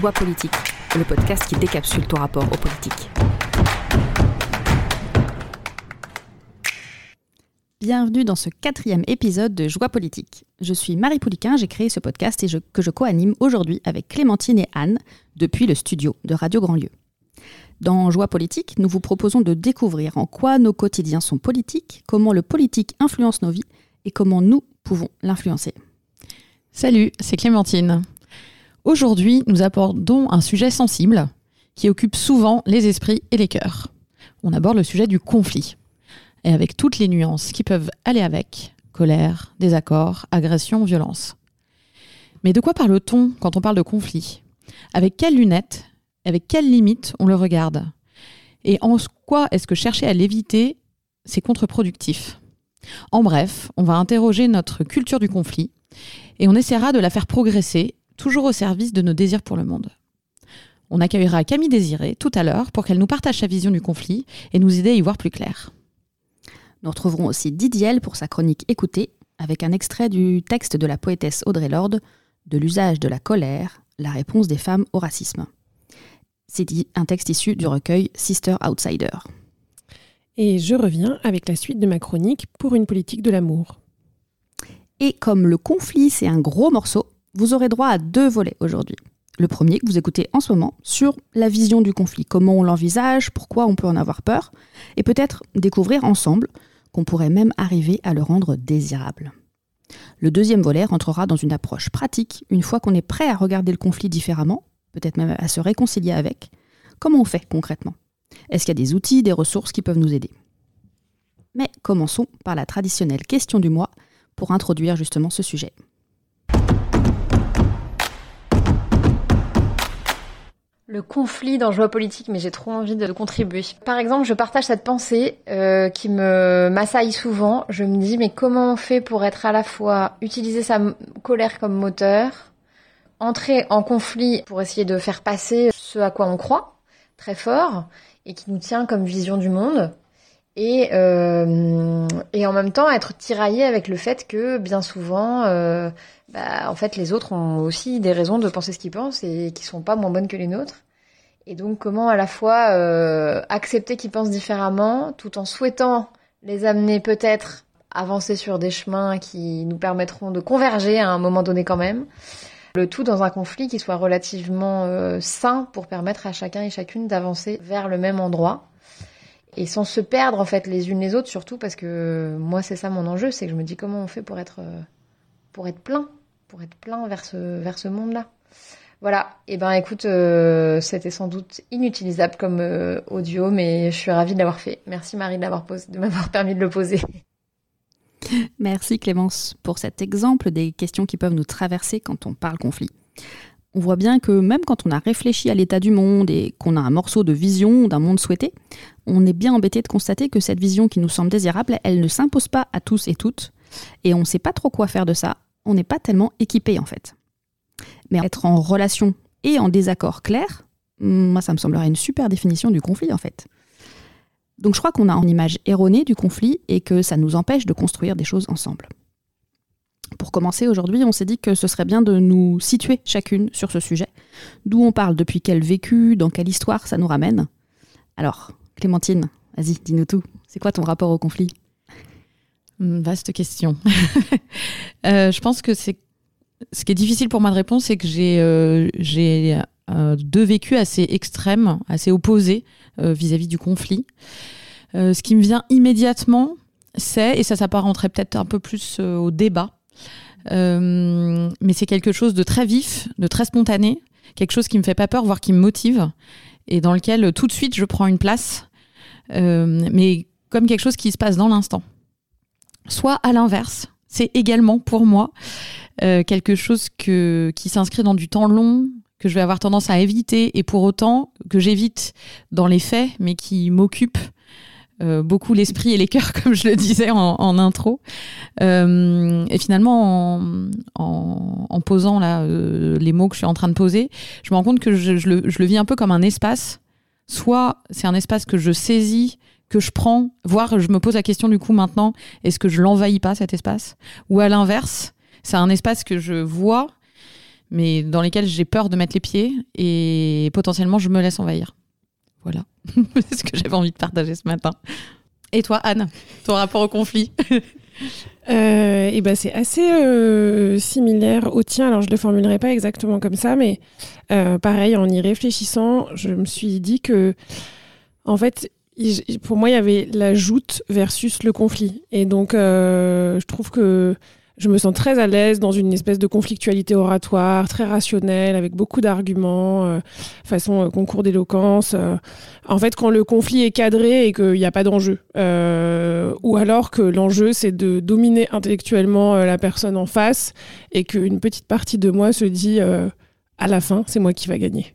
Joie politique, le podcast qui décapsule ton rapport aux politiques. Bienvenue dans ce quatrième épisode de Joie politique. Je suis Marie Pouliquin, j'ai créé ce podcast et que je co-anime aujourd'hui avec Clémentine et Anne depuis le studio de Radio Grandlieu. Dans Joie politique, nous vous proposons de découvrir en quoi nos quotidiens sont politiques, comment le politique influence nos vies et comment nous pouvons l'influencer. Salut, c'est Clémentine. Aujourd'hui, nous abordons un sujet sensible qui occupe souvent les esprits et les cœurs. On aborde le sujet du conflit, et avec toutes les nuances qui peuvent aller avec, colère, désaccord, agression, violence. Mais de quoi parle-t-on quand on parle de conflit? Avec quelles lunettes, avec quelles limites on le regarde? Et en quoi est-ce que chercher à l'éviter, c'est contre-productif? En bref, on va interroger notre culture du conflit et on essaiera de la faire progresser toujours au service de nos désirs pour le monde. On accueillera Camille Désiré tout à l'heure pour qu'elle nous partage sa vision du conflit et nous aider à y voir plus clair. Nous retrouverons aussi Didiel pour sa chronique Écoutez, avec un extrait du texte de la poétesse Audrey Lorde, De l'usage de la colère, la réponse des femmes au racisme. C'est un texte issu du recueil Sister Outsider. Et je reviens avec la suite de ma chronique pour une politique de l'amour. Et comme le conflit, c'est un gros morceau, vous aurez droit à deux volets aujourd'hui. Le premier que vous écoutez en ce moment sur la vision du conflit, comment on l'envisage, pourquoi on peut en avoir peur, et peut-être découvrir ensemble qu'on pourrait même arriver à le rendre désirable. Le deuxième volet rentrera dans une approche pratique une fois qu'on est prêt à regarder le conflit différemment, peut-être même à se réconcilier avec. Comment on fait concrètement? Est-ce qu'il y a des outils, des ressources qui peuvent nous aider? Mais commençons par la traditionnelle question du mois pour introduire justement ce sujet. Le conflit dans Joie politique, mais j'ai trop envie de contribuer. Par exemple, je partage cette pensée euh, qui me m'assaille souvent. Je me dis, mais comment on fait pour être à la fois utiliser sa colère comme moteur, entrer en conflit pour essayer de faire passer ce à quoi on croit très fort et qui nous tient comme vision du monde, et, euh, et en même temps être tiraillé avec le fait que bien souvent, euh, bah, en fait, les autres ont aussi des raisons de penser ce qu'ils pensent et qui sont pas moins bonnes que les nôtres. Et donc, comment à la fois euh, accepter qu'ils pensent différemment, tout en souhaitant les amener peut-être avancer sur des chemins qui nous permettront de converger à un moment donné quand même. Le tout dans un conflit qui soit relativement sain pour permettre à chacun et chacune d'avancer vers le même endroit et sans se perdre en fait les unes les autres surtout parce que moi c'est ça mon enjeu, c'est que je me dis comment on fait pour être euh, pour être plein, pour être plein vers ce vers ce monde-là. Voilà, et eh ben écoute, euh, c'était sans doute inutilisable comme euh, audio, mais je suis ravie de l'avoir fait. Merci Marie de m'avoir de m'avoir permis de le poser. Merci Clémence pour cet exemple des questions qui peuvent nous traverser quand on parle conflit. On voit bien que même quand on a réfléchi à l'état du monde et qu'on a un morceau de vision d'un monde souhaité, on est bien embêté de constater que cette vision qui nous semble désirable, elle ne s'impose pas à tous et toutes, et on ne sait pas trop quoi faire de ça, on n'est pas tellement équipé en fait. Mais être en relation et en désaccord clair, moi ça me semblerait une super définition du conflit en fait. Donc je crois qu'on a une image erronée du conflit et que ça nous empêche de construire des choses ensemble. Pour commencer aujourd'hui, on s'est dit que ce serait bien de nous situer chacune sur ce sujet, d'où on parle, depuis quel vécu, dans quelle histoire ça nous ramène. Alors, Clémentine, vas-y, dis-nous tout. C'est quoi ton rapport au conflit? Vaste question. Euh, je pense que c'est ce qui est difficile pour moi de répondre, c'est que j'ai euh, euh, deux vécus assez extrêmes, assez opposés euh, vis-à-vis du conflit. ce qui me vient immédiatement, c'est, et ça s'apparenterait peut-être un peu plus au débat, mais c'est quelque chose de très vif, de très spontané, quelque chose qui me fait pas peur, voire qui me motive, et dans lequel tout de suite je prends une place, mais comme quelque chose qui se passe dans l'instant. Soit à l'inverse, c'est également pour moi euh, quelque chose qui s'inscrit dans du temps long, que je vais avoir tendance à éviter, et pour autant que j'évite dans les faits, mais qui m'occupe euh, beaucoup l'esprit et les cœurs, comme je le disais en, intro. Euh, et finalement, en, posant là, les mots que je suis en train de poser, je me rends compte que je, le, je le vis un peu comme un espace. Soit c'est un espace que je saisis, que je prends, voire je me pose la question du coup maintenant, est-ce que je l'envahis pas cet espace? Ou à l'inverse, c'est un espace que je vois, mais dans lesquels j'ai peur de mettre les pieds et potentiellement je me laisse envahir. Voilà, c'est ce que j'avais envie de partager ce matin. Et toi, Anne, ton rapport au conflit euh, et ben c'est assez euh, similaire au tien. Alors je le formulerai pas exactement comme ça, mais euh, pareil, en y réfléchissant, je me suis dit que, en fait, pour moi, il y avait la joute versus le conflit. Et donc, je trouve que je me sens très à l'aise dans une espèce de conflictualité oratoire, très rationnelle, avec beaucoup d'arguments, euh, façon euh, concours d'éloquence. Euh. en fait, quand le conflit est cadré et qu'il n'y a pas d'enjeu, ou alors que l'enjeu c'est de dominer intellectuellement la personne en face et qu'une petite partie de moi se dit à la fin, c'est moi qui va gagner.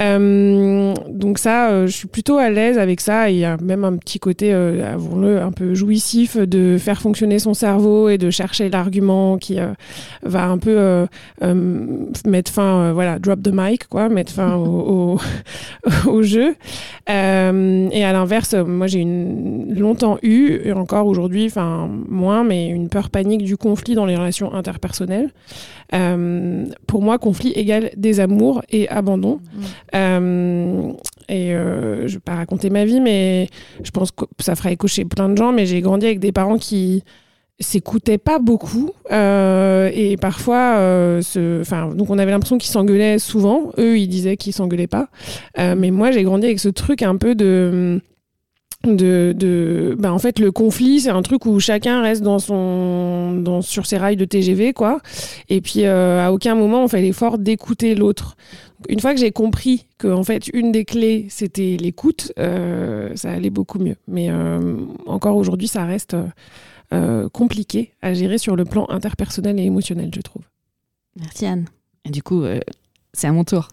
Euh, donc ça, euh, je suis plutôt à l'aise avec ça. Il y a même un petit côté, euh, avouons-le, un peu jouissif de faire fonctionner son cerveau et de chercher l'argument qui va un peu mettre fin, voilà, drop the mic, quoi, mettre fin au, au, jeu. et à l'inverse, moi j'ai une, longtemps eu, et encore aujourd'hui, enfin moins, mais une peur panique du conflit dans les relations interpersonnelles. pour moi, conflit égale désamour et abandon. Mmh. Euh, et euh, je ne vais pas raconter ma vie, mais je pense que ça fera écho chez plein de gens, mais j'ai grandi avec des parents qui s'écoutaient pas beaucoup euh, et parfois enfin donc on avait l'impression qu'ils s'engueulaient souvent eux ils disaient qu'ils s'engueulaient pas mais moi j'ai grandi avec ce truc un peu de de, de bah en fait le conflit c'est un truc où chacun reste dans son dans sur ses rails de TGV quoi. Et puis euh, à aucun moment on fait l'effort d'écouter l'autre. Une fois que j'ai compris que en fait une des clés c'était l'écoute euh, ça allait beaucoup mieux. Mais euh, encore aujourd'hui ça reste compliqué à gérer sur le plan interpersonnel et émotionnel je trouve. Merci Anne. Et du coup c'est à mon tour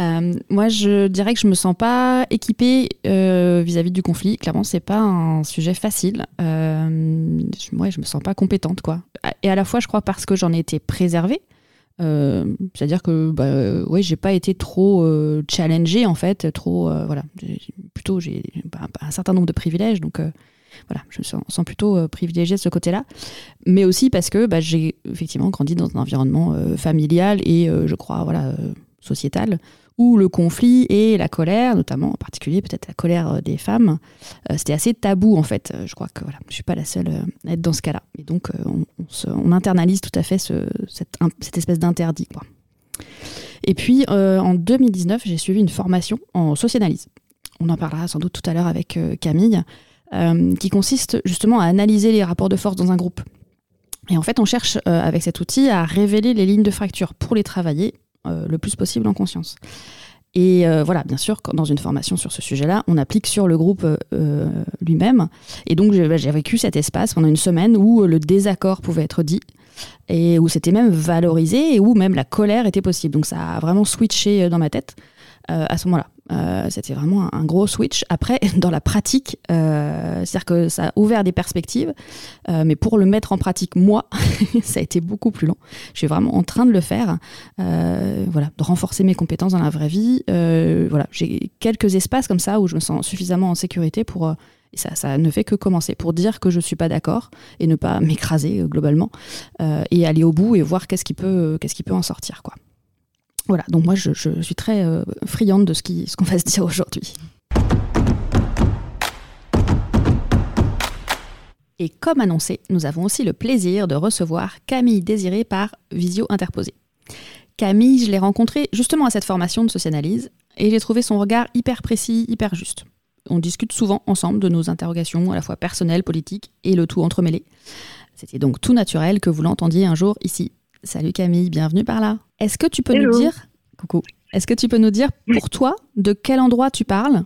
euh, moi, je dirais que je me sens pas équipée euh, vis-à-vis du conflit. Clairement, c'est pas un sujet facile. Euh, je, je me sens pas compétente, quoi. Et à la fois, je crois parce que j'en ai été préservée. Euh, c'est-à-dire que, bah, ouais, j'ai pas été trop challengée en fait, trop, voilà. Plutôt, j'ai un certain nombre de privilèges, donc voilà, je me sens, plutôt privilégiée de ce côté-là. Mais aussi parce que bah, j'ai effectivement grandi dans un environnement familial et je crois, voilà, sociétal où le conflit et la colère, notamment en particulier peut-être la colère euh, des femmes, euh, c'était assez tabou en fait. Euh, je crois que voilà, je suis pas la seule à être dans ce cas-là. Et donc on, internalise tout à fait cette, espèce d'interdit. Et puis en 2019, j'ai suivi une formation en socianalyse. On en parlera sans doute tout à l'heure avec Camille, qui consiste justement à analyser les rapports de force dans un groupe. Et en fait, on cherche avec cet outil à révéler les lignes de fracture pour les travailler le plus possible en conscience. Et euh, voilà, bien sûr, dans une formation sur ce sujet-là, on applique sur le groupe euh, lui-même. Et donc, bah, j'ai vécu cet espace pendant une semaine où le désaccord pouvait être dit et où c'était même valorisé et où même la colère était possible. Donc, ça a vraiment switché dans ma tête à ce moment-là. Euh, c'était vraiment un, gros switch. Après, dans la pratique, euh, c'est-à-dire que ça a ouvert des perspectives, euh, mais pour le mettre en pratique, moi, ça a été beaucoup plus long. Je suis vraiment en train de le faire, voilà, de renforcer mes compétences dans la vraie vie. voilà, j'ai quelques espaces comme ça où je me sens suffisamment en sécurité pour ça, ça, ne fait que commencer pour dire que je suis pas d'accord et ne pas m'écraser globalement et aller au bout et voir qu'est-ce qui peut, qu'est-ce qui peut en sortir, quoi. Voilà, donc moi je, suis très euh, friande de ce qu'on ce va se dire aujourd'hui. Et comme annoncé, nous avons aussi le plaisir de recevoir Camille Désiré par Visio Interposé. Camille, je l'ai rencontrée justement à cette formation de socianalyse et j'ai trouvé son regard hyper précis, hyper juste. On discute souvent ensemble de nos interrogations à la fois personnelles, politiques et le tout entremêlé. C'était donc tout naturel que vous l'entendiez un jour ici. Salut Camille, bienvenue par là. Est-ce que tu peux nous dire, coucou, est-ce que tu peux nous dire pour toi de quel endroit tu parles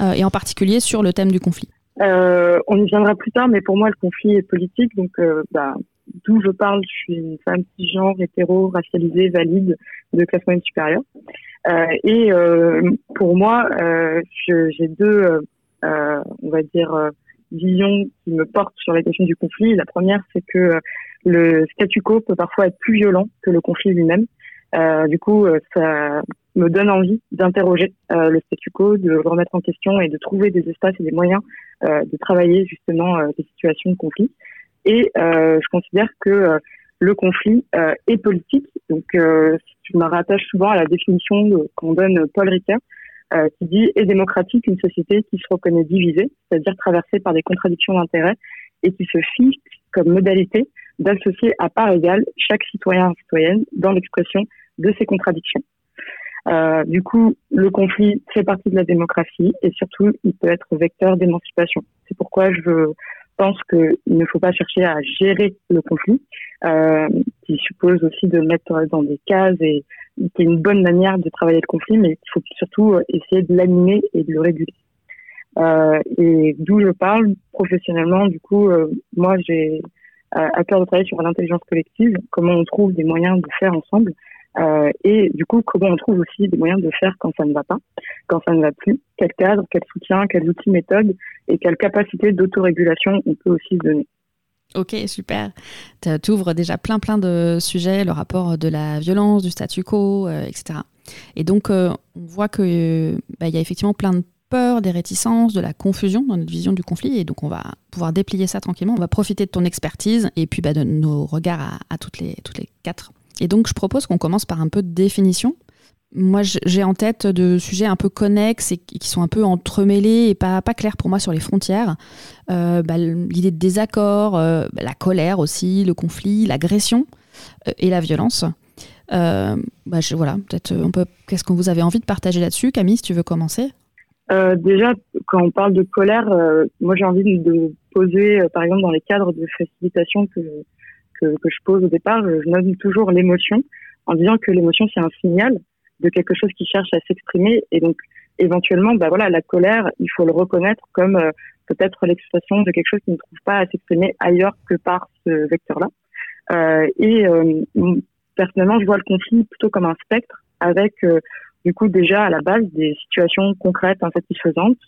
euh, et en particulier sur le thème du conflit? Euh, On y viendra plus tard, mais pour moi le conflit est politique, donc euh, bah, d'où je parle, je suis une femme cisgenre, hétéro, racialisée, valide, de classe moyenne supérieure. et pour moi, j'ai deux, on va dire, visions qui me portent sur la question du conflit. La première, c'est que le statu quo peut parfois être plus violent que le conflit lui-même. Euh, du coup, euh, ça me donne envie d'interroger euh, le statu quo, de le remettre en question et de trouver des espaces et des moyens de travailler justement des situations de conflit. Et je considère que le conflit est politique. Donc, je me rattache souvent à la définition qu'on donne Paul Ricoeur, qui dit est démocratique une société qui se reconnaît divisée, c'est-à-dire traversée par des contradictions d'intérêts et qui se fixe comme modalité d'associer à part égale chaque citoyen et citoyenne dans l'expression de ces contradictions. Euh, du coup, le conflit fait partie de la démocratie et surtout, il peut être vecteur d'émancipation. C'est pourquoi je pense qu'il ne faut pas chercher à gérer le conflit, euh, qui suppose aussi de mettre dans des cases et qui est une bonne manière de travailler le conflit, mais il faut surtout essayer de l'animer et de le réguler. Euh, et d'où je parle professionnellement, du coup, euh, moi j'ai à cœur de travailler sur l'intelligence collective, comment on trouve des moyens de faire ensemble euh, et du coup, comment on trouve aussi des moyens de faire quand ça ne va pas, quand ça ne va plus, quel cadre, quel soutien, quels outils, méthodes et quelle capacité d'autorégulation on peut aussi se donner. Ok, super. Tu ouvres déjà plein plein de sujets, le rapport de la violence, du statu quo, euh, etc. Et donc, euh, on voit qu'il bah, y a effectivement plein de des réticences, de la confusion dans notre vision du conflit. Et donc, on va pouvoir déplier ça tranquillement. On va profiter de ton expertise et puis bah, de nos regards à, toutes, les, quatre. Et donc, je propose qu'on commence par un peu de définition. Moi, j'ai en tête de sujets un peu connexes et qui sont un peu entremêlés et pas, clairs pour moi sur les frontières. Euh, bah, l'idée de désaccord, euh, bah, la colère aussi, le conflit, l'agression euh, et la violence. voilà, peut-être on peut. Qu'est-ce que vous avez envie de partager là-dessus, Camille, si tu veux commencer? Déjà, quand on parle de colère, moi j'ai envie de poser, par exemple, dans les cadres de facilitation que que, que je pose au départ, je nomme toujours l'émotion en disant que l'émotion c'est un signal de quelque chose qui cherche à s'exprimer et donc éventuellement, bah voilà, la colère, il faut le reconnaître comme euh, peut-être l'expression de quelque chose qui ne trouve pas à s'exprimer ailleurs que par ce vecteur-là. Euh, et euh, personnellement, je vois le conflit plutôt comme un spectre avec euh, du coup déjà à la base des situations concrètes insatisfaisantes,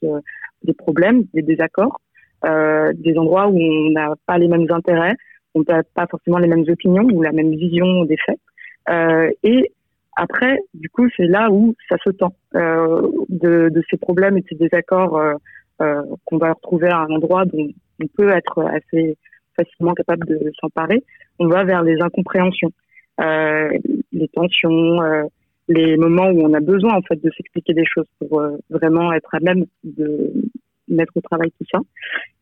des problèmes, des désaccords, des endroits où on n'a pas les mêmes intérêts, on n'a pas forcément les mêmes opinions ou la même vision des faits. Euh, et après, du coup, c'est là où ça se tend euh, de, de, ces problèmes et de ces désaccords euh, euh qu'on va retrouver à un endroit dont on peut être assez facilement capable de s'emparer. On va vers les incompréhensions, euh, les tensions, euh, les moments où on a besoin en fait de s'expliquer des choses pour vraiment être à même de mettre au travail tout ça.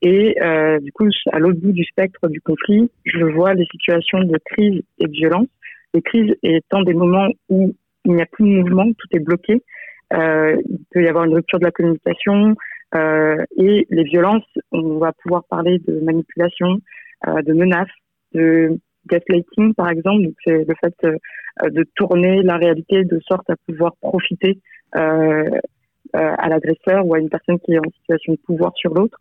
Et euh, du coup, à l'autre bout du spectre du conflit, je vois les situations de crise et de violence. Les crises étant des moments où il n'y a plus de mouvement, tout est bloqué. Euh, il peut y avoir une rupture de la communication euh, et les violences. On va pouvoir parler de manipulation, euh, de menaces, de gaslighting par exemple. C'est le fait euh, de tourner la réalité de sorte à pouvoir profiter euh, euh, à l'agresseur ou à une personne qui est en situation de pouvoir sur l'autre.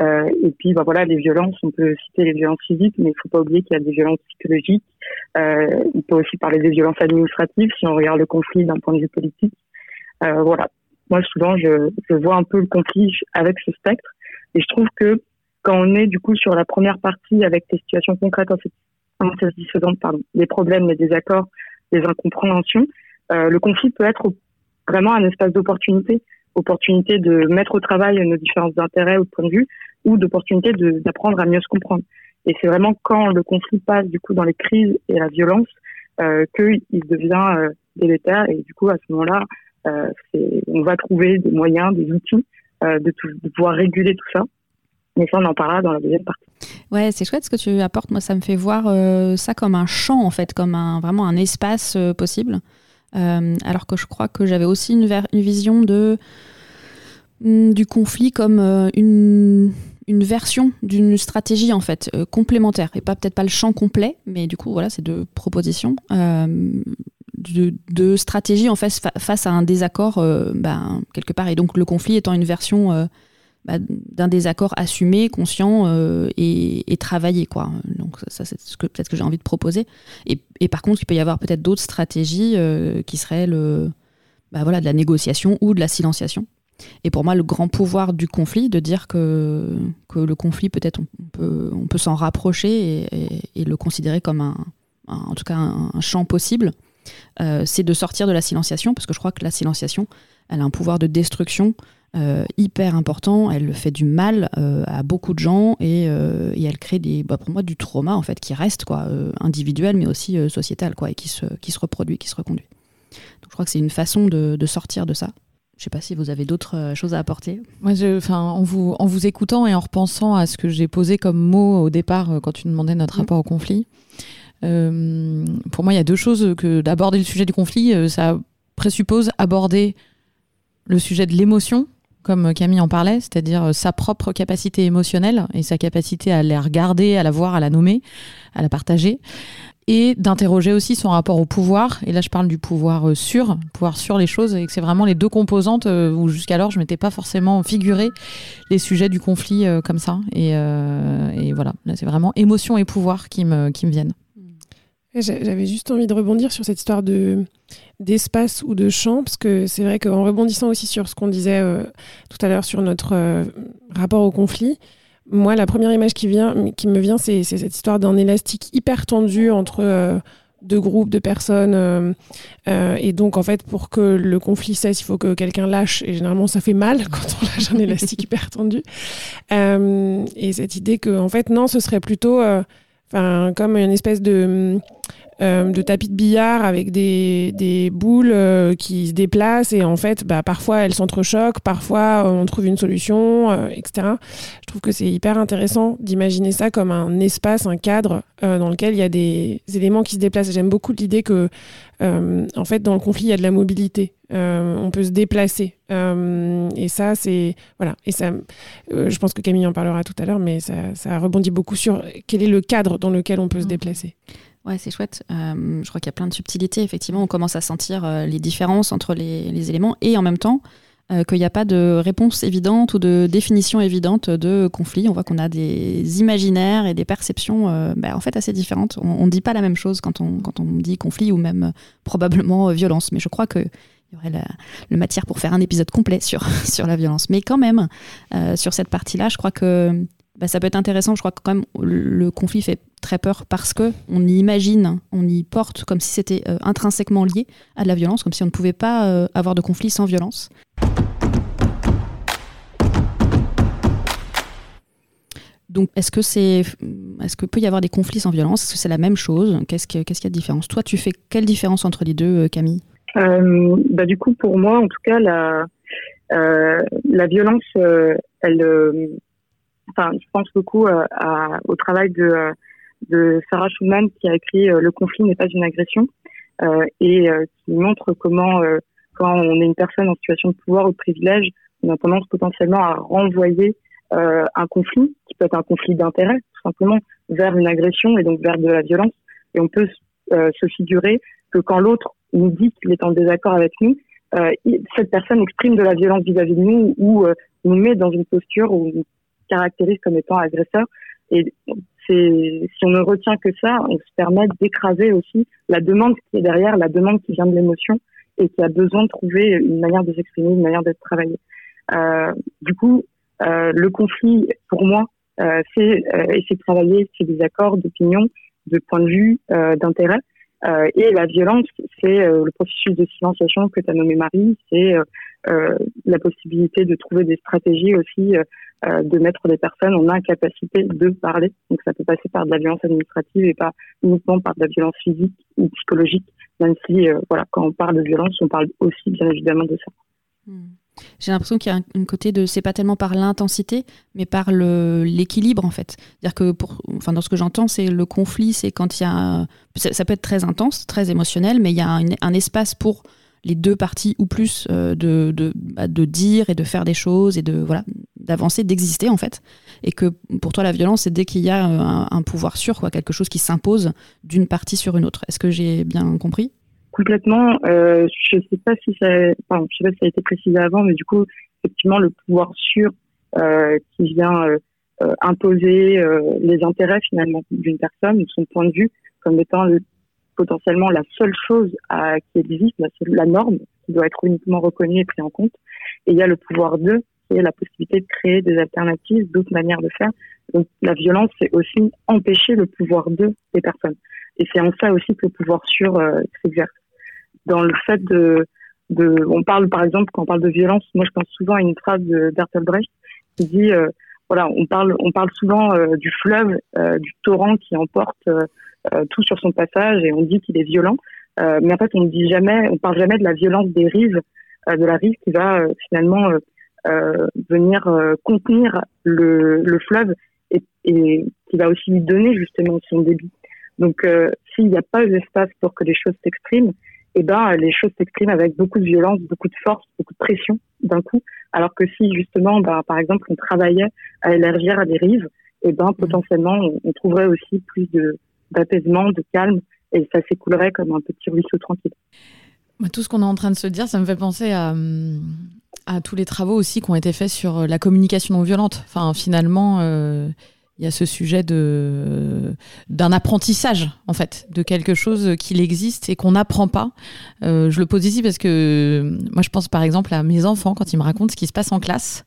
Euh, et puis, bah, voilà, les violences, on peut citer les violences physiques, mais il faut pas oublier qu'il y a des violences psychologiques. On peut aussi parler des violences administratives si on regarde le conflit d'un point de vue politique. Voilà. Moi, souvent, je, je vois un peu le conflit avec ce spectre, et je trouve que quand on est du coup sur la première partie avec des situations concrètes insatisfaisantes, pardon, des problèmes, des désaccords, des incompréhensions, euh, le conflit peut être vraiment un espace d'opportunité, opportunité de mettre au travail nos différences d'intérêts ou de point de vue, ou d'opportunité d'apprendre à mieux se comprendre. Et c'est vraiment quand le conflit passe du coup dans les crises et la violence euh, qu'il devient euh, délétère et du coup à ce moment-là, euh, on va trouver des moyens, des outils de, pouvoir réguler tout ça. Mais ça, on en parlera dans la deuxième partie. Ouais, c'est chouette ce que tu apportes. Moi, ça me fait voir euh, ça comme un champ, en fait, comme un, vraiment un espace euh, possible. Euh, alors que je crois que j'avais aussi une, vision de, mm, du conflit comme une, une, version d'une stratégie en fait complémentaire et pas peut-être pas le champ complet, mais du coup voilà c'est deux propositions de, de, stratégie en fait face à un désaccord ben, quelque part et donc le conflit étant une version bah, d'un désaccord assumé, conscient euh, et, travaillé. Quoi. Donc ça, c'est ce que peut-être j'ai envie de proposer. Et, par contre, il peut y avoir peut-être d'autres stratégies euh, qui seraient le, bah, voilà, de la négociation ou de la silenciation. Et pour moi, le grand pouvoir du conflit, de dire que, que le conflit, peut-être on peut, on peut s'en rapprocher et, le considérer comme un, en tout cas un champ possible, euh, c'est de sortir de la silenciation, parce que je crois que la silenciation, elle a un pouvoir de destruction hyper important. Elle fait du mal à beaucoup de gens et, elle crée des, bah, pour moi du trauma en fait qui reste quoi, individuel mais aussi sociétal quoi, et qui se, qui se reproduit, qui se reconduit. Donc je crois que c'est une façon de, de sortir de ça. Je ne sais pas si vous avez d'autres euh, choses à apporter. Moi, je, en, vous, en vous écoutant et en repensant à ce que j'ai posé comme mot au départ euh, quand tu demandais notre mm. rapport au conflit, euh, pour moi, il y a deux choses que d'aborder le sujet du conflit, ça présuppose aborder le sujet de l'émotion, comme Camille en parlait, c'est-à-dire sa propre capacité émotionnelle et sa capacité à la regarder, à la voir, à la nommer, à la partager et d'interroger aussi son rapport au pouvoir. Et là, je parle du pouvoir euh, sur, pouvoir sur les choses, et que c'est vraiment les deux composantes euh, où jusqu'alors je m'étais pas forcément figuré les sujets du conflit euh, comme ça. Et, voilà, là, c'est vraiment émotion et pouvoir qui me viennent. J'avais juste envie de rebondir sur cette histoire de d'espace ou de champ, parce que c'est vrai qu'en rebondissant aussi sur ce qu'on disait tout à l'heure sur notre rapport au conflit, moi, la première image qui, vient, qui me vient, c'est cette histoire d'un élastique hyper tendu entre euh, deux groupes de personnes. Euh, euh, et donc, en fait, pour que le conflit cesse, il faut que quelqu'un lâche. Et généralement, ça fait mal quand on lâche un élastique hyper tendu. et cette idée que, en fait, non, ce serait plutôt comme une espèce de euh, de tapis de billard avec des, boules euh, qui se déplacent et en fait, bah, parfois elles s'entrechoquent, parfois on trouve une solution, euh, etc. Je trouve que c'est hyper intéressant d'imaginer ça comme un espace, un cadre dans lequel il y a des éléments qui se déplacent. J'aime beaucoup l'idée que, en fait, dans le conflit, il y a de la mobilité. on peut se déplacer. et ça, c'est. Voilà. Et ça, je pense que Camille en parlera tout à l'heure, mais ça, ça rebondit beaucoup sur quel est le cadre dans lequel on peut se mmh. déplacer. Ouais, c'est chouette. Euh, je crois qu'il y a plein de subtilités. Effectivement, on commence à sentir euh, les différences entre les, éléments et en même temps euh, qu'il n'y a pas de réponse évidente ou de définition évidente de conflit. On voit qu'on a des imaginaires et des perceptions bah, en fait assez différentes. On ne dit pas la même chose quand on, dit conflit ou même probablement violence. Mais je crois que il y aurait la, matière pour faire un épisode complet sur la violence. Mais quand même, sur cette partie-là, je crois que bah, ça peut être intéressant. Je crois que quand même le conflit fait très peur parce que on y imagine, on y porte comme si c'était euh, intrinsèquement lié à de la violence, comme si on ne pouvait pas euh, avoir de conflit sans violence. Donc, est-ce que c'est, est-ce que peut y avoir des conflits sans violence? Est-ce que c'est la même chose? Qu'est-ce qu'il y a de différence? Toi, tu fais quelle différence entre les deux, euh, Camille? Bah, du coup, pour moi, en tout cas, la la violence, elle enfin, je pense beaucoup euh, à, au travail de, euh, de Sarah Schulman qui a écrit euh, Le conflit n'est pas une agression et qui montre comment, quand on est une personne en situation de pouvoir ou de privilège, on a tendance potentiellement à renvoyer un conflit, qui peut être un conflit d'intérêt, tout simplement, vers une agression et donc vers de la violence. Et on peut se figurer que quand l'autre nous dit qu'il est en désaccord avec nous, cette personne exprime de la violence vis-à-vis de nous ou nous met dans une posture où caractérise comme étant agresseur. Et si on ne retient que ça, on se permet d'écraser aussi la demande qui est derrière, la demande qui vient de l'émotion et qui a besoin de trouver une manière de s'exprimer, une manière d'être travaillé. Euh, du coup, euh, le conflit, pour moi, euh, c'est essayer de travailler ces désaccords d'opinion, de point de vue, d'intérêt. Et la violence, c'est le processus de silenciation que tu as nommé Marie, c'est la possibilité de trouver des stratégies aussi euh, de mettre les personnes en incapacité de parler. Donc ça peut passer par de la violence administrative et pas uniquement par de la violence physique ou psychologique, même si euh, voilà, quand on parle de violence, on parle aussi bien évidemment de ça. Hmm. J'ai l'impression qu'il y a un, côté de c'est pas tellement par l'intensité, mais par l'équilibre en fait. C'est-à-dire que pour, enfin dans ce que j'entends, c'est le conflit, c'est quand il y a ça, peut être très intense, très émotionnel, mais il y a un espace pour les deux parties ou plus euh, de, de, bah, de, dire et de faire des choses et de voilà d'avancer, d'exister en fait. Et que pour toi la violence c'est dès qu'il y a euh, un, pouvoir sûr, quoi, quelque chose qui s'impose d'une partie sur une autre. Est-ce que j'ai bien compris? Complètement. Euh, je sais pas si ça, enfin, je sais pas si ça a été précisé avant, mais du coup effectivement le pouvoir sûr euh, qui vient imposer les intérêts finalement d'une personne, son point de vue comme étant le, potentiellement la seule chose à, qui existe, la, la, norme qui doit être uniquement reconnue et prise en compte. Et il y a le pouvoir d'eux, qui est la possibilité de créer des alternatives, d'autres manières de faire. Donc la violence, c'est aussi empêcher le pouvoir d'eux des personnes. Et c'est en ça aussi que le pouvoir sur euh, s'exerce. Dans le fait de de, on parle par exemple quand on parle de violence, moi je pense souvent à une phrase Bertolt Brecht qui dit voilà, on parle, on parle souvent du fleuve, du torrent qui emporte tout sur son passage et on dit qu'il est violent. Euh, mais en fait, on ne dit jamais, on parle jamais de la violence des rives, euh, de la rive qui va euh, finalement venir contenir le, le fleuve et, et, qui va aussi lui donner justement son débit. Donc, s'il n'y a pas d'espace pour que les choses s'expriment, eh ben, les choses s'expriment avec beaucoup de violence, beaucoup de force, beaucoup de pression d'un coup. Alors que si justement, bah, par exemple, on travaillait à élargir à des rives, eh ben, potentiellement, on, on trouverait aussi plus de d'apaisement, de calme et ça s'écoulerait comme un petit ruisseau tranquille. Tout ce qu'on est en train de se dire, ça me fait penser à, à, tous les travaux aussi qui ont été faits sur la communication non violente. Enfin, finalement, euh, il y a ce sujet de d'un apprentissage en fait de quelque chose qu'il existe et qu'on n'apprend pas. Euh, je le pose ici parce que moi je pense par exemple à mes enfants quand ils me racontent ce qui se passe en classe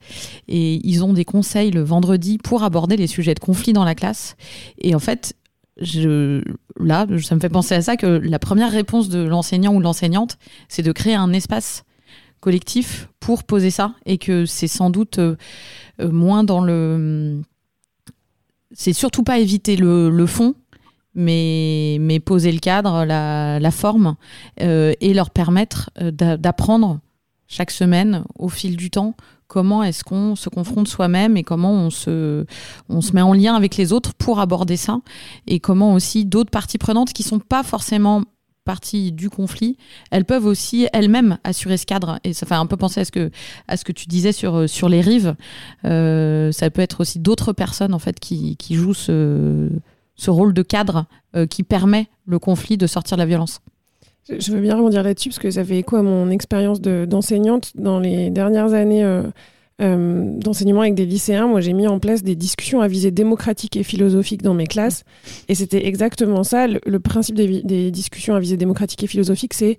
et ils ont des conseils le vendredi pour aborder les sujets de conflit dans la classe et en fait je, là, ça me fait penser à ça que la première réponse de l'enseignant ou l'enseignante, c'est de créer un espace collectif pour poser ça et que c'est sans doute euh, euh, moins dans le. C'est surtout pas éviter le, fond, mais, mais poser le cadre, la, forme euh, et leur permettre d'apprendre chaque semaine au fil du temps comment est-ce qu'on se confronte soi-même et comment on se, on se met en lien avec les autres pour aborder ça et comment aussi d'autres parties prenantes qui sont pas forcément partie du conflit, elles peuvent aussi elles-mêmes assurer ce cadre. Et ça fait un peu penser à ce que, à ce que tu disais sur, sur les rives. Euh, ça peut être aussi d'autres personnes en fait qui, qui jouent ce, ce, rôle de cadre euh, qui permet le conflit de sortir de la violence. Je veux bien rebondir là-dessus parce que ça fait écho à mon expérience d'enseignante dans les dernières années euh, euh, d'enseignement avec des lycéens. Moi, j'ai mis en place des discussions à visée démocratique et philosophique dans mes classes. Et c'était exactement ça. Le, principe des, discussions à visée démocratique et philosophique, c'est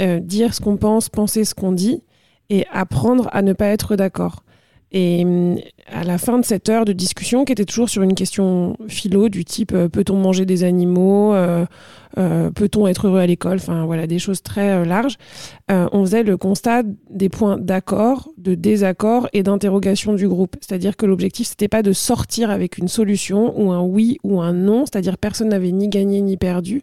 euh, dire ce qu'on pense, penser ce qu'on dit et apprendre à ne pas être d'accord. Et hum, à la fin de cette heure de discussion, qui était toujours sur une question philo du type euh, peut-on manger des animaux, euh, euh, peut-on être heureux à l'école, enfin voilà des choses très larges, on faisait le constat des points d'accord, de désaccord et d'interrogation du groupe. C'est-à-dire que l'objectif c'était pas de sortir avec une solution ou un oui ou un non, c'est-à-dire personne n'avait ni gagné ni perdu.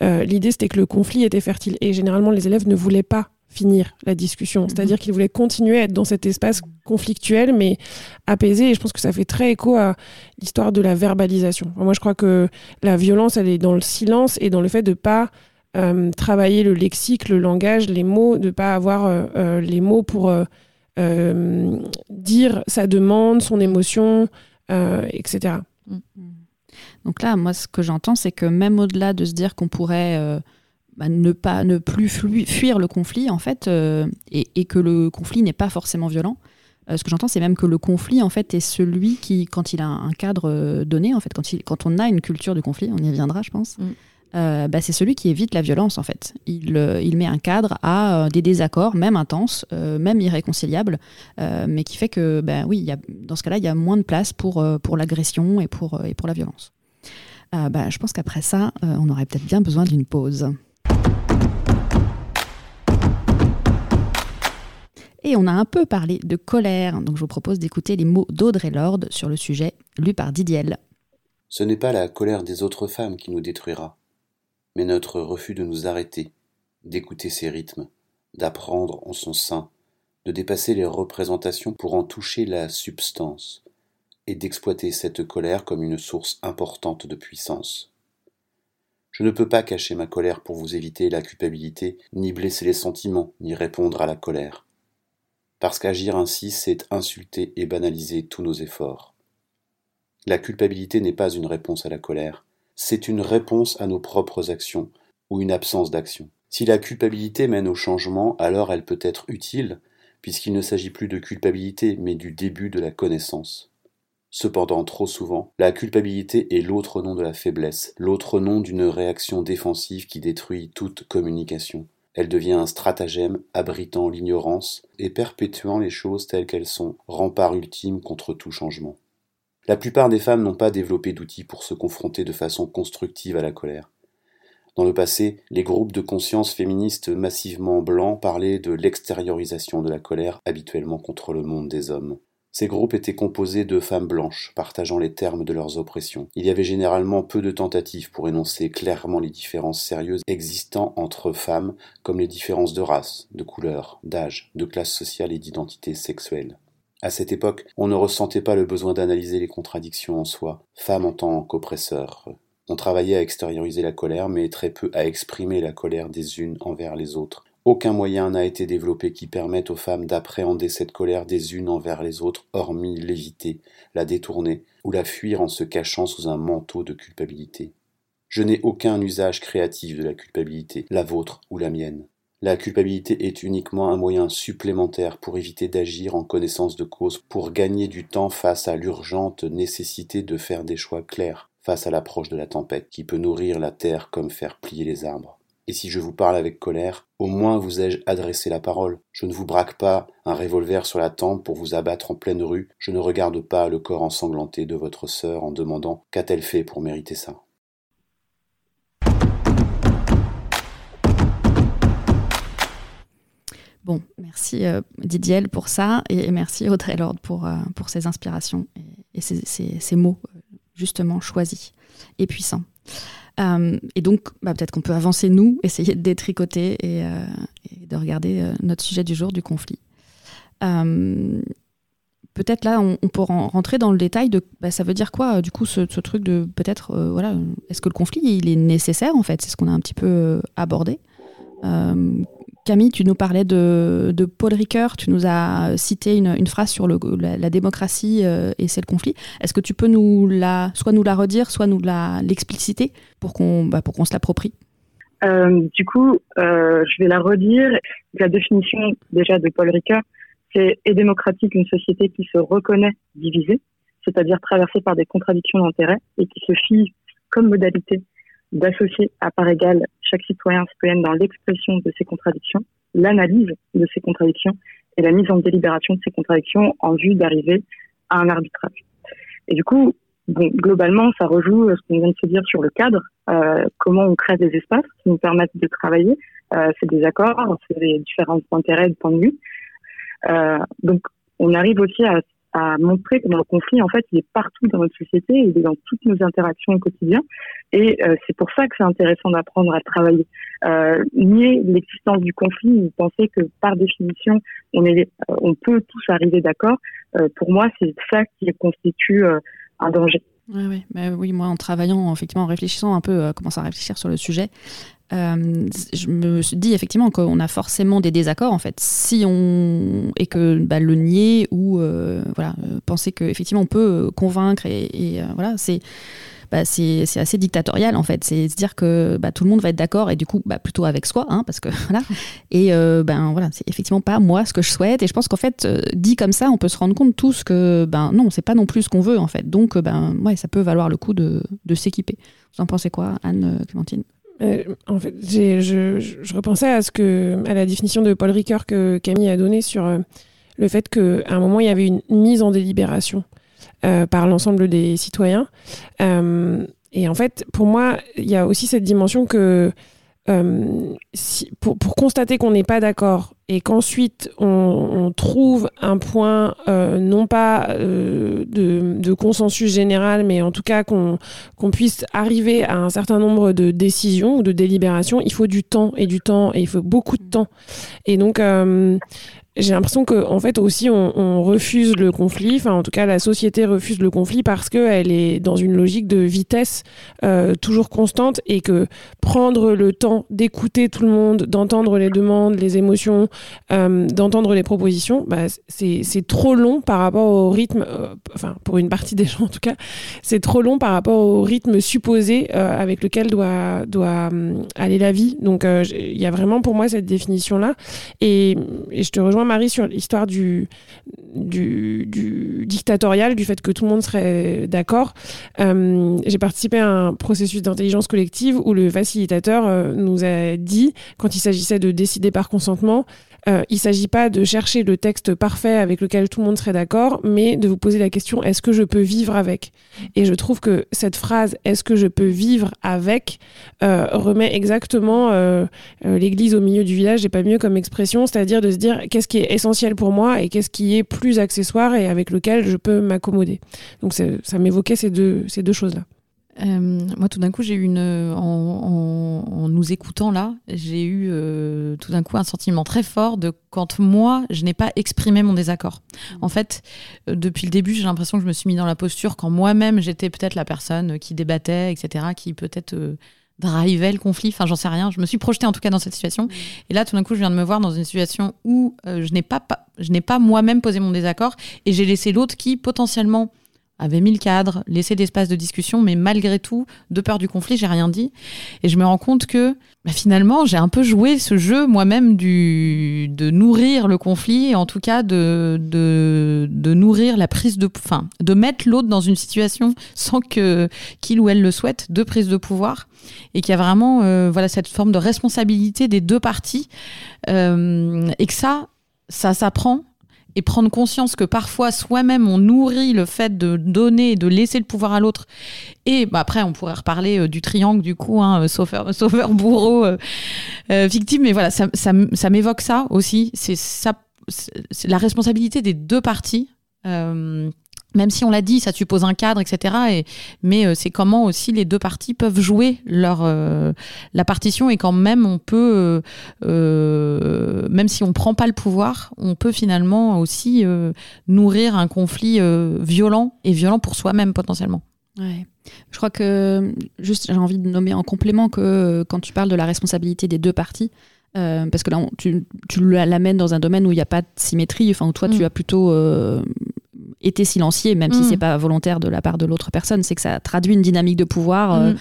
L'idée c'était que le conflit était fertile et généralement les élèves ne voulaient pas finir la discussion. Mhm. C'est-à-dire qu'il voulait continuer à être dans cet espace conflictuel, mais apaisé. Et je pense que ça fait très écho à l'histoire de la verbalisation. moi, je crois que la violence, elle est dans le silence et dans le fait de pas euh, travailler le lexique, le langage, les mots, de pas avoir euh, euh, les mots pour dire sa demande, son émotion, etc. Mm. Donc là, moi, ce que j'entends, c'est que même au-delà de se dire qu'on pourrait bah, ne pas ne plus fuir le conflit en fait euh, et, que le conflit n'est pas forcément violent. Euh, ce que j'entends, c'est même que le conflit en fait est celui qui, quand il a un cadre euh, donné, en fait, quand, il, quand on a une culture du conflit, on y reviendra, je pense. Mm. bah, c'est celui qui évite la violence en fait. Il, il met un cadre à des désaccords, même intenses, même irréconciliables, mais qui fait que, bah, oui, y a, dans ce cas-là, il y a moins de place pour, pour l'agression et pour, et pour la violence. bah, je pense qu'après ça, on aurait peut-être bien besoin d'une pause. Et on a un peu parlé de colère, donc je vous propose d'écouter les mots d'Audrey Lorde sur le sujet, lu par Didiel. Ce n'est pas la colère des autres femmes qui nous détruira, mais notre refus de nous arrêter, d'écouter ses rythmes, d'apprendre en son sein, de dépasser les représentations pour en toucher la substance, et d'exploiter cette colère comme une source importante de puissance. Je ne peux pas cacher ma colère pour vous éviter la culpabilité, ni blesser les sentiments, ni répondre à la colère parce qu'agir ainsi, c'est insulter et banaliser tous nos efforts. La culpabilité n'est pas une réponse à la colère, c'est une réponse à nos propres actions, ou une absence d'action. Si la culpabilité mène au changement, alors elle peut être utile, puisqu'il ne s'agit plus de culpabilité, mais du début de la connaissance. Cependant, trop souvent, la culpabilité est l'autre nom de la faiblesse, l'autre nom d'une réaction défensive qui détruit toute communication. Elle devient un stratagème abritant l'ignorance et perpétuant les choses telles qu'elles sont, rempart ultime contre tout changement. La plupart des femmes n'ont pas développé d'outils pour se confronter de façon constructive à la colère. Dans le passé, les groupes de conscience féministes massivement blancs parlaient de l'extériorisation de la colère habituellement contre le monde des hommes. Ces groupes étaient composés de femmes blanches, partageant les termes de leurs oppressions. Il y avait généralement peu de tentatives pour énoncer clairement les différences sérieuses existant entre femmes, comme les différences de race, de couleur, d'âge, de classe sociale et d'identité sexuelle. À cette époque, on ne ressentait pas le besoin d'analyser les contradictions en soi, femme en tant qu'oppresseur. On travaillait à extérioriser la colère, mais très peu à exprimer la colère des unes envers les autres, aucun moyen n'a été développé qui permette aux femmes d'appréhender cette colère des unes envers les autres, hormis l'éviter, la détourner ou la fuir en se cachant sous un manteau de culpabilité. Je n'ai aucun usage créatif de la culpabilité, la vôtre ou la mienne. La culpabilité est uniquement un moyen supplémentaire pour éviter d'agir en connaissance de cause, pour gagner du temps face à l'urgente nécessité de faire des choix clairs, face à l'approche de la tempête qui peut nourrir la terre comme faire plier les arbres. Et si je vous parle avec colère, au moins vous ai-je adressé la parole. Je ne vous braque pas un revolver sur la tempe pour vous abattre en pleine rue, je ne regarde pas le corps ensanglanté de votre sœur en demandant qu'a-t-elle fait pour mériter ça. Bon, merci euh, Didier pour ça et merci Audrey Lord pour, euh, pour ces inspirations et, ces, mots euh, justement choisis et puissants. Euh, et donc, bah, peut-être qu'on peut avancer, nous, essayer de détricoter et, euh, de regarder euh, notre sujet du jour, du conflit. peut-être là, on, pourra rentrer dans le détail de bah, ça veut dire quoi, du coup, ce, truc de peut-être, voilà, est-ce que le conflit, il est nécessaire, en fait? C'est ce qu'on a un petit peu abordé. Camille, tu nous parlais de, Paul Ricoeur, tu nous as cité une, phrase sur la, démocratie euh, et c'est le conflit. Est-ce que tu peux nous la, soit nous la redire, soit nous l'expliciter pour qu'on bah, pour qu'on se l'approprie? Euh, Du coup, euh, je vais la redire. La définition déjà de Paul Ricoeur, c'est est démocratique une société qui se reconnaît divisée, c'est-à-dire traversée par des contradictions d'intérêts et qui se fie comme modalité d'associer à part égale chaque citoyen citoyenne dans l'expression de ces contradictions, l'analyse de ces contradictions et la mise en délibération de ces contradictions en vue d'arriver à un arbitrage. Et du coup, globalement, ça rejoue ce qu'on vient de se dire sur le cadre, euh, comment on crée des espaces qui nous permettent de travailler, euh, c'est des accords, c'est des différents intérêts de point de vue. Euh, donc, on arrive aussi à à montrer que le conflit, en fait, il est partout dans notre société, il est dans toutes nos interactions au quotidien. Et euh, c'est pour ça que c'est intéressant d'apprendre à travailler. Euh, nier l'existence du conflit ou penser que par définition, on, est, euh, on peut tous arriver d'accord, euh, pour moi, c'est ça qui constitue un danger. Oui, oui. Bah, oui, moi, en travaillant, effectivement, en réfléchissant un peu, commençant à réfléchir sur le sujet, euh, je me suis dit effectivement qu'on a forcément des désaccords en fait si on et que bah, le nier ou euh, voilà euh, penser que effectivement on peut convaincre et, voilà c'est bah, c'est assez dictatorial en fait. C'est se dire que bah, tout le monde va être d'accord et du coup plutôt avec soi, hein, parce que voilà. Et ben voilà, c'est effectivement pas moi ce que je souhaite. Et je pense qu'en fait, dit comme ça, on peut se rendre compte tous que ben non, c'est pas non plus ce qu'on veut en fait. Donc ben ouais, ça peut valoir le coup de, de s'équiper. Vous en pensez quoi, Anne, Clémentine? Euh, en fait, je, repensais à la définition de Paul Ricoeur que Camille a donnée sur euh, le fait qu'à un moment il y avait une mise en délibération euh, par l'ensemble des citoyens. et en fait, pour moi, il y a aussi cette dimension que pour, constater qu'on n'est pas d'accord et qu'ensuite on, on, trouve un point, euh, non pas euh, de, de, consensus général, mais en tout cas qu'on puisse arriver à un certain nombre de décisions ou de délibérations, il faut du temps et du temps et il faut beaucoup de temps. Et donc, euh, j'ai l'impression qu'en en fait aussi on, refuse le conflit, enfin en tout cas la société refuse le conflit parce qu'elle est dans une logique de vitesse euh, toujours constante et que prendre le temps d'écouter tout le monde, d'entendre les demandes, les émotions, euh, d'entendre les propositions, bah, c'est trop long par rapport au rythme, euh, enfin pour une partie des gens en tout cas, c'est trop long par rapport au rythme supposé avec lequel doit, doit aller la vie. Donc il y a vraiment pour moi cette définition là et je te rejoins Marie sur l'histoire du, du, dictatorial, du fait que tout le monde serait d'accord. Euh, j'ai participé à un processus d'intelligence collective où le facilitateur euh, nous a dit, quand il s'agissait de décider par consentement, euh, il ne s'agit pas de chercher le texte parfait avec lequel tout le monde serait d'accord, mais de vous poser la question est-ce que je peux vivre avec? Et je trouve que cette phrase est-ce que je peux vivre avec euh, remet exactement euh, l'église au milieu du village, et pas mieux comme expression, c'est-à-dire de se dire qu'est-ce qui est essentiel pour moi et qu'est-ce qui est plus accessoire et avec lequel je peux m'accommoder? Donc ça m'évoquait ces deux, ces deux choses-là. Euh, moi, tout d'un coup, j'ai eu une. En, nous écoutant là, j'ai eu euh, tout d'un coup un sentiment très fort de quand moi, je n'ai pas exprimé mon désaccord. Mmh. En fait, euh, depuis le début, j'ai l'impression que je me suis mis dans la posture quand moi-même, j'étais peut-être la personne qui débattait, etc., qui peut-être drivait le conflit. Enfin, j'en sais rien. Je me suis projetée en tout cas dans cette situation. Mmh. Et là, tout d'un coup, je viens de me voir dans une situation où je n'ai pas, je n'ai pas moi-même posé mon désaccord et j'ai laissé l'autre qui potentiellement avait mis le cadre, laissé d'espace de discussion, mais malgré tout, de peur du conflit, j'ai rien dit. Et je me rends compte que bah, finalement, j'ai un peu joué ce jeu moi-même du de nourrir le conflit, et en tout cas de, de, de nourrir la prise de, enfin, de mettre l'autre dans une situation sans que qu'il ou elle le souhaite, de prise de pouvoir, et qu'il y a vraiment euh, voilà cette forme de responsabilité des deux parties, euh, et que ça, ça s'apprend et prendre conscience que parfois soi-même on nourrit le fait de donner et de laisser le pouvoir à l'autre. Et bah, après, on pourrait reparler euh, du triangle du coup, hein, sauveur, sauveur, bourreau, euh, euh, victime. Mais voilà, ça, m'évoque ça aussi. C'est la responsabilité des deux parties même si on l'a dit, ça suppose un cadre, etc. Et, mais euh, c'est comment aussi les deux parties peuvent jouer leur euh, la partition et quand même on peut, euh, même si on prend pas le pouvoir, on peut finalement aussi nourrir un conflit violent et violent pour soi-même potentiellement. Ouais. Je crois que juste j'ai envie de nommer en complément que quand tu parles de la responsabilité des deux parties, parce que là, tu, tu l'amènes dans un domaine où il n'y a pas de symétrie, enfin, où toi, tu mm. as plutôt été silencieux, même si mm. c'est pas volontaire de la part de l'autre personne, c'est que ça traduit une dynamique de pouvoir, euh, mm.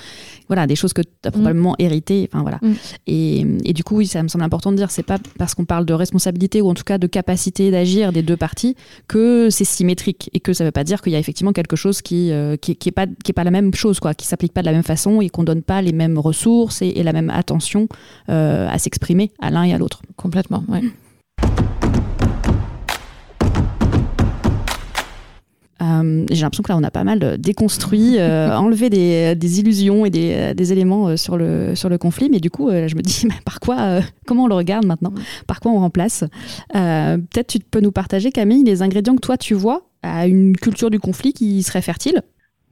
voilà, des choses que tu as probablement héritées, enfin voilà. Mm. Et, et, du coup, oui, ça me semble important de dire, c'est pas parce qu'on parle de responsabilité ou en tout cas de capacité d'agir des deux parties que c'est symétrique et que ça veut pas dire qu'il y a effectivement quelque chose qui euh, qui, qui, est pas qui est pas la même chose quoi, qui s'applique pas de la même façon et qu'on donne pas les mêmes ressources et, la même attention euh, à s'exprimer à l'un et à l'autre. Complètement, ouais. Euh, j'ai l'impression que là, on a pas mal déconstruit, euh, enlevé des, des, illusions et des, des, éléments euh, sur le, sur le conflit. Mais du coup, je me dis, par quoi, comment on le regarde maintenant? Par quoi on remplace? Peut-être tu peux nous partager, Camille, les ingrédients que toi, tu vois à une culture du conflit qui serait fertile?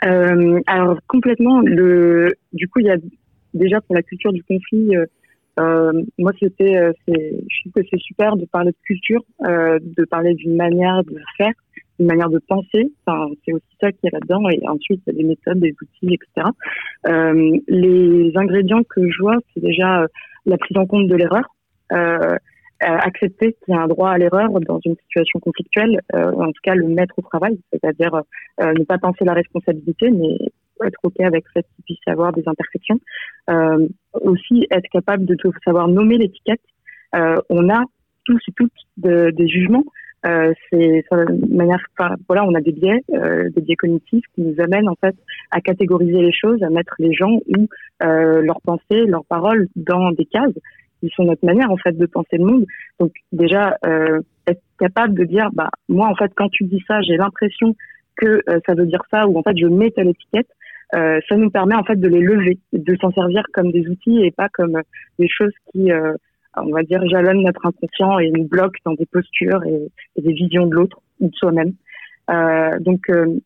Alors, complètement. Le, du coup, il y a déjà pour la culture du conflit... moi, c'était, je trouve que c'est super de parler de culture, de parler d'une manière de faire, une manière de penser. Enfin, c'est aussi ça qui est là-dedans. Et ensuite, il y a des méthodes, des outils, etc. Euh, les ingrédients que je vois, c'est déjà euh, la prise en compte de l'erreur. Euh, accepter qu'il y a un droit à l'erreur dans une situation conflictuelle, euh, en tout cas le mettre au travail, c'est-à-dire euh, ne pas penser la responsabilité, mais être ok avec le fait qu'il puisse y avoir des imperfections. Euh, aussi être capable de savoir nommer l'étiquette. on a tous et toutes de, des jugements, euh, c'est voilà, on a des biais, euh, des biais cognitifs qui nous amènent en fait à catégoriser les choses, à mettre les gens ou euh, leurs pensées, leurs paroles dans des cases qui sont notre manière en fait de penser le monde. Donc déjà être capable de dire, bah moi en fait quand tu dis ça, j'ai l'impression que ça veut dire ça ou en fait je mets telle étiquette. ça nous permet en fait de les lever, de s'en servir comme des outils et pas comme des choses qui on va dire, jalonne notre inconscient et nous bloque dans des postures et, des visions de l'autre ou de soi-même. Euh, donc, euh,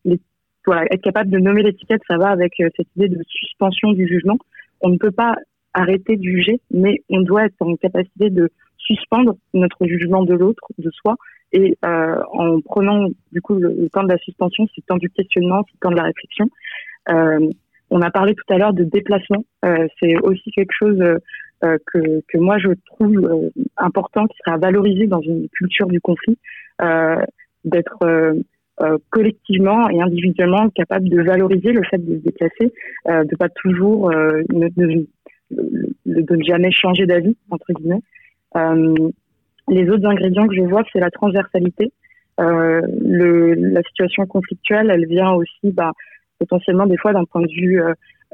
être capable de nommer l'étiquette, ça va avec euh, cette idée de suspension du jugement. On ne peut pas arrêter de juger, mais on doit être en capacité de suspendre notre jugement de l'autre, de soi, et en prenant du coup le, temps de la suspension, c'est le temps du questionnement, c'est le temps de la réflexion. On a parlé tout à l'heure de déplacement. C'est aussi quelque chose euh, que, que, moi je trouve euh, important, qui serait à valoriser dans une culture du conflit, d'être collectivement et individuellement capable de valoriser le fait de se déplacer, de pas toujours de, de, ne jamais changer d'avis entre guillemets. les autres ingrédients que je vois, c'est la transversalité. la situation conflictuelle, elle vient aussi bah, potentiellement des fois d'un point de vue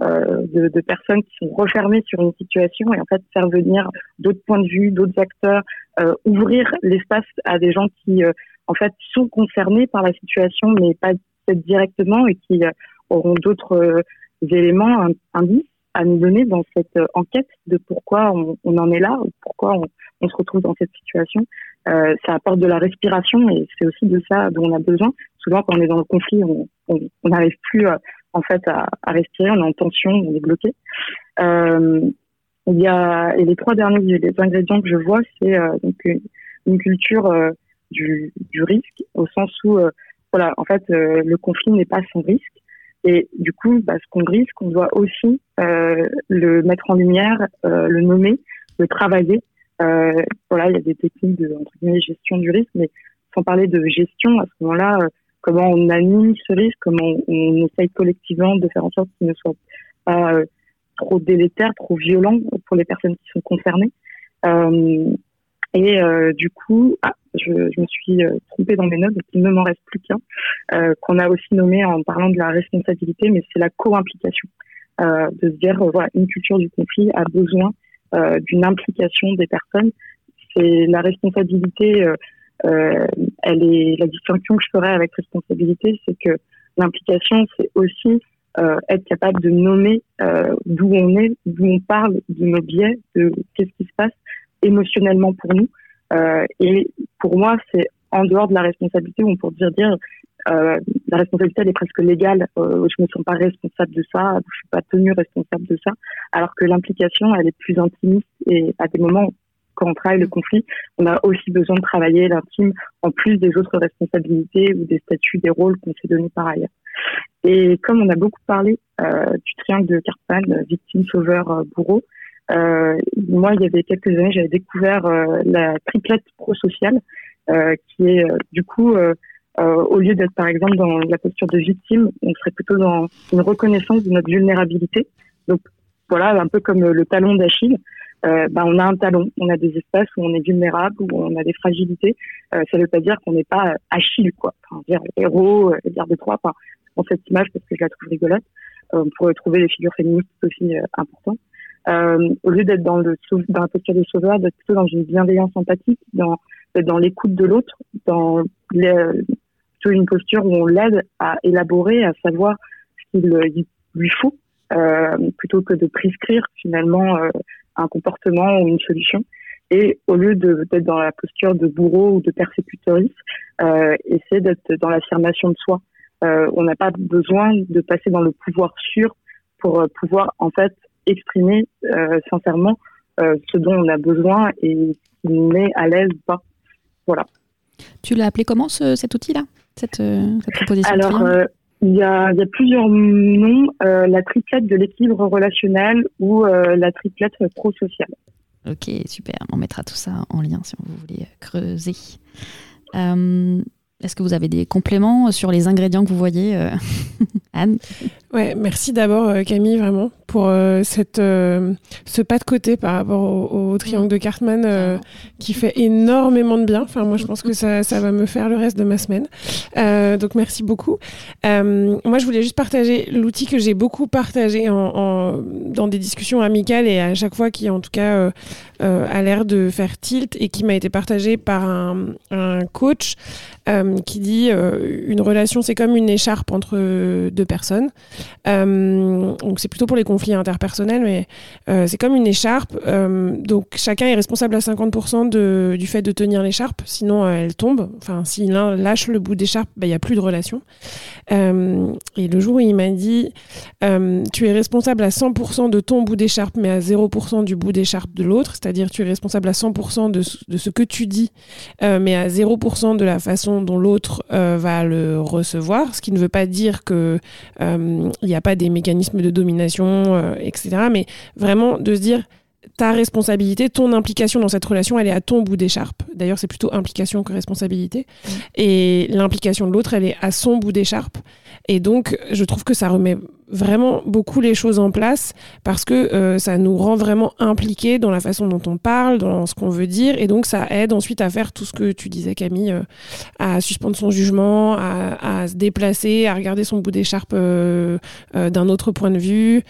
euh, de, de, personnes qui sont refermées sur une situation et en fait faire venir d'autres points de vue, d'autres acteurs, euh, ouvrir l'espace à des gens qui euh, en fait sont concernés par la situation mais pas directement et qui auront d'autres éléments, indices à nous donner dans cette enquête de pourquoi on, on en est là ou pourquoi on, on, se retrouve dans cette situation. Euh, ça apporte de la respiration et c'est aussi de ça dont on a besoin. Souvent, quand on est dans le conflit, on n'arrive plus en fait à, respirer, on est en tension, on est bloqué. Euh, il y a et les trois derniers les ingrédients que je vois, c'est euh, donc une, culture euh, du, risque au sens où voilà, en fait, le conflit n'est pas sans risque. Et du coup, bah, ce qu'on risque, on doit aussi le mettre en lumière, le nommer, le travailler. voilà, il y a des techniques de gestion du risque, mais sans parler de gestion, à ce moment-là, comment on anime ce risque, comment on, essaye collectivement de faire en sorte qu'il ne soit pas euh, trop délétère, trop violent pour les personnes qui sont concernées. Euh, et euh, du coup, ah, je, me suis trompée dans mes notes, donc il ne m'en reste plus qu'un, qu'on a aussi nommé en parlant de la responsabilité, mais c'est la co-implication. de se dire, voilà, une culture du conflit a besoin d'une implication des personnes. C'est la responsabilité euh, elle est la distinction que je ferais avec responsabilité, c'est que l'implication, c'est aussi euh, être capable de nommer euh, d'où on est, d'où on parle, de nos biais, de qu'est-ce qui se passe émotionnellement pour nous. Euh, et pour moi, c'est en dehors de la responsabilité, on peut dire euh, la responsabilité elle est presque légale. Euh, je me sens pas responsable de ça, je suis pas tenue responsable de ça, alors que l'implication elle est plus intimiste et à des moments quand on travaille le conflit, on a aussi besoin de travailler l'intime en plus des autres responsabilités ou des statuts, des rôles qu'on s'est donnés par ailleurs. Et comme on a beaucoup parlé euh, du triangle de Cartman, victime, sauveur, euh, bourreau, euh, moi, il y avait quelques années, j'avais découvert euh, la triplette pro-sociale, euh, qui est du coup, au lieu d'être par exemple dans la posture de victime, on serait plutôt dans une reconnaissance de notre vulnérabilité. Donc voilà, un peu comme le talon d'Achille euh, ben, on a un talon, on a des espaces où on est vulnérable, où on a des fragilités. Euh, ça ne veut pas dire qu'on n'est pas Achille, quoi. Enfin, dire héros, euh, dire de Troie. Enfin, je cette image parce que je la trouve rigolote. Euh, on pourrait trouver les figures féministes aussi euh, importantes. Euh, au lieu d'être dans le dans la posture de sauveur, d'être plutôt dans une bienveillance empathique, dans d'être dans l'écoute de l'autre, dans plutôt une posture où on l'aide à élaborer, à savoir ce qu'il lui faut, plutôt que de prescrire finalement un comportement ou une solution. Et au lieu de d'être dans la posture de bourreau ou de persécutoriste, euh, essayer d'être dans l'affirmation de soi. Euh, on n'a pas besoin de passer dans le pouvoir sûr pour euh, pouvoir en fait exprimer euh, sincèrement ce dont on a besoin et qui nous met à l'aise ou pas. Voilà. Tu l'as appelé comment ce, cet outil-là, cette, cette, proposition Alors, il y, a, il y a, plusieurs noms, euh, la triplette de l'équilibre relationnel ou euh, la triplette pro-sociale. Ok, super. On mettra tout ça en lien si vous voulez creuser. Euh, est-ce que vous avez des compléments sur les ingrédients que vous voyez, Anne? Ouais, merci d'abord euh, Camille vraiment pour euh, cette ce pas de côté par rapport au, triangle de Cartman qui fait énormément de bien. Enfin moi je pense que ça, ça va me faire le reste de ma semaine. donc merci beaucoup. moi je voulais juste partager l'outil que j'ai beaucoup partagé en, en, dans des discussions amicales et à chaque fois qui en tout cas a l'air de faire tilt et qui m'a été partagé par un, un coach qui dit euh, une relation c'est comme une écharpe entre deux personnes. Euh, donc c'est plutôt pour les conflits interpersonnels, mais euh, c'est comme une écharpe. donc chacun est responsable à 50% de, du fait de tenir l'écharpe, sinon elle tombe. Enfin, si l'un lâche le bout d'écharpe, bah, il n'y a plus de relation. et le jour où il m'a dit tu es responsable à 100% de ton bout d'écharpe, mais à 0% du bout d'écharpe de l'autre, c'est-à-dire tu es responsable à 100% de, de ce que tu dis, mais à 0% de la façon dont l'autre euh, va le recevoir, ce qui ne veut pas dire que euh, n'y a pas des mécanismes de domination, euh, etc. Mais vraiment de se dire ta responsabilité, ton implication dans cette relation, elle est à ton bout d'écharpe. D'ailleurs, c'est plutôt implication que responsabilité. Et l'implication de l'autre, elle est à son bout d'écharpe. Et donc, je trouve que ça remet vraiment beaucoup les choses en place parce que euh, ça nous rend vraiment impliqués dans la façon dont on parle, dans ce qu'on veut dire, et donc ça aide ensuite à faire tout ce que tu disais Camille, euh, à suspendre son jugement, à, à, se déplacer, à regarder son bout d'écharpe euh, d'un autre point de vue,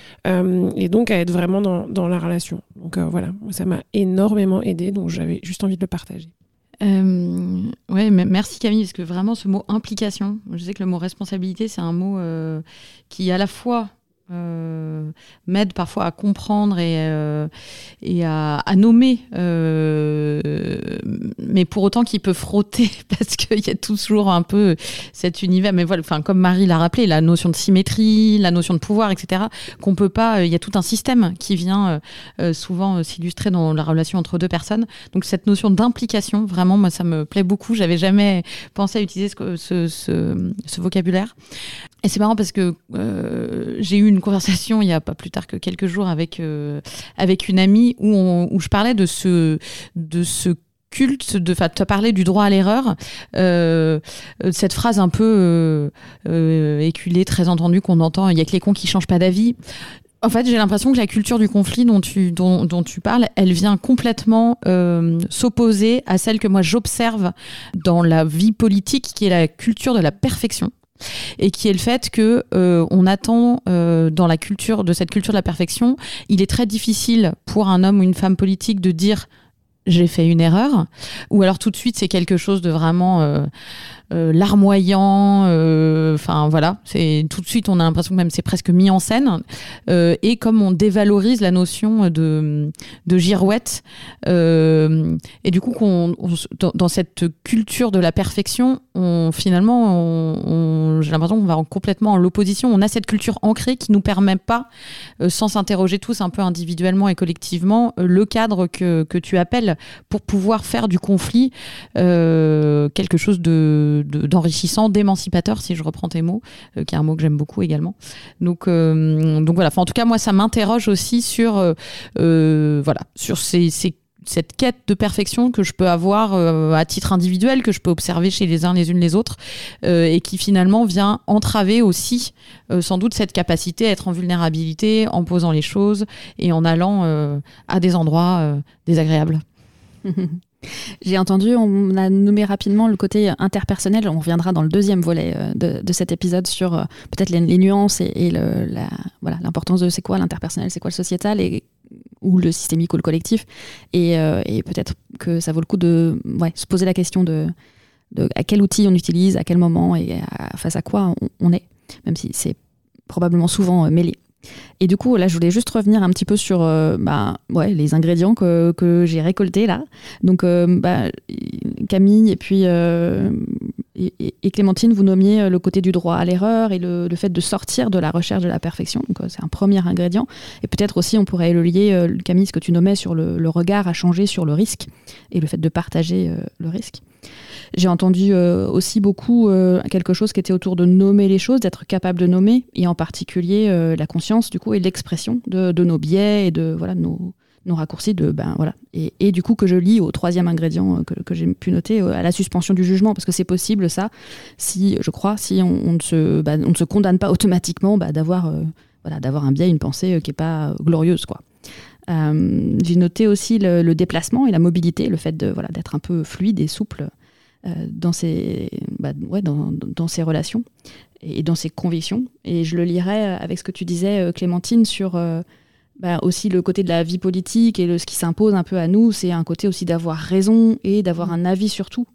et donc à être vraiment dans, dans la relation. Donc voilà, ça m'a énormément aidé, donc j'avais juste envie de le partager. Euh, ouais, merci Camille, parce que vraiment ce mot implication, je sais que le mot responsabilité, c'est un mot euh, qui à la fois euh, m'aide parfois à comprendre et, euh, et à, nommer, euh, mais pour autant qu'il peut frotter parce qu'il y a toujours un peu cet univers. Mais voilà, enfin comme Marie l'a rappelé, la notion de symétrie, la notion de pouvoir, etc. Qu'on peut pas. Il y a tout un système qui vient souvent s'illustrer dans la relation entre deux personnes. Donc cette notion d'implication, vraiment, moi ça me plaît beaucoup. J'avais jamais pensé à utiliser ce, ce, ce, vocabulaire. Et c'est marrant parce que j'ai eu une conversation il y a pas plus tard que quelques jours avec euh, avec une amie où, où je parlais de ce de ce culte de enfin tu as parlé du droit à l'erreur euh, cette phrase un peu euh, euh, éculée très entendue qu'on entend il y a que les cons qui changent pas d'avis. En fait, j'ai l'impression que la culture du conflit dont tu, dont, dont tu parles, elle vient complètement euh, s'opposer à celle que moi j'observe dans la vie politique, qui est la culture de la perfection et qui est le fait que euh, on attend euh, dans la culture de cette culture de la perfection, il est très difficile pour un homme ou une femme politique de dire j'ai fait une erreur ou alors tout de suite c'est quelque chose de vraiment euh, larmoyant. Euh, enfin voilà, c'est tout de suite on a l'impression que même c'est presque mis en scène. Euh, et comme on dévalorise la notion de, de girouette, et du coup qu'on dans, cette culture de la perfection, on finalement on, j'ai l'impression qu'on va complètement en l'opposition. On a cette culture ancrée qui nous permet pas, sans s'interroger tous un peu individuellement et collectivement, le cadre que, que tu appelles pour pouvoir faire du conflit quelque chose de d'enrichissant, d'émancipateur, si je reprends tes mots, euh, qui est un mot que j'aime beaucoup également. Donc, euh, donc voilà. en tout cas, moi, ça m'interroge aussi sur, euh, voilà, sur cette quête de perfection que je peux avoir à titre individuel, que je peux observer chez les uns les unes les autres, et qui finalement vient entraver aussi sans doute cette capacité à être en vulnérabilité, en posant les choses et en allant à des endroits désagréables. J'ai entendu, on a nommé rapidement le côté interpersonnel. On reviendra dans le deuxième volet euh, de, cet épisode sur euh, peut-être les, nuances et, la, voilà, l'importance de c'est quoi l'interpersonnel, c'est quoi le sociétal et, ou le systémique ou le collectif. Et, euh, peut-être que ça vaut le coup de se poser la question de, à quel outil on utilise, à quel moment et face à quoi on est, même si c'est probablement souvent mêlé. Et du coup, là, je voulais juste revenir un petit peu sur euh, bah, ouais, les ingrédients que, j'ai récoltés là. Donc, euh, bah, Camille et puis euh, Clémentine, vous nommiez le côté du droit à l'erreur et le, fait de sortir de la recherche de la perfection. C'est un premier ingrédient. Et peut-être aussi, on pourrait le lier, Camille, ce que tu nommais sur le, regard à changer sur le risque et le fait de partager le risque. J'ai entendu euh, aussi beaucoup euh, quelque chose qui était autour de nommer les choses, d'être capable de nommer, et en particulier euh, la conscience du coup et l'expression de, nos biais et de voilà nos, raccourcis de ben voilà. Et, du coup que je lis au troisième ingrédient que, j'ai pu noter à la suspension du jugement parce que c'est possible ça si je crois si on, ne se ben, on ne se condamne pas automatiquement bah, d'avoir voilà d'avoir un biais une pensée qui est pas glorieuse quoi j'ai noté aussi le, le, déplacement et la mobilité, le fait de voilà d'être un peu fluide et souple euh, dans, ses, bah, ouais, dans, dans, ses relations et dans ses convictions. Et je le lirai avec ce que tu disais, euh, Clémentine, sur euh, bah, aussi le côté de la vie politique et le, ce qui s'impose un peu à nous, c'est un côté aussi d'avoir raison et d'avoir un avis sur tout.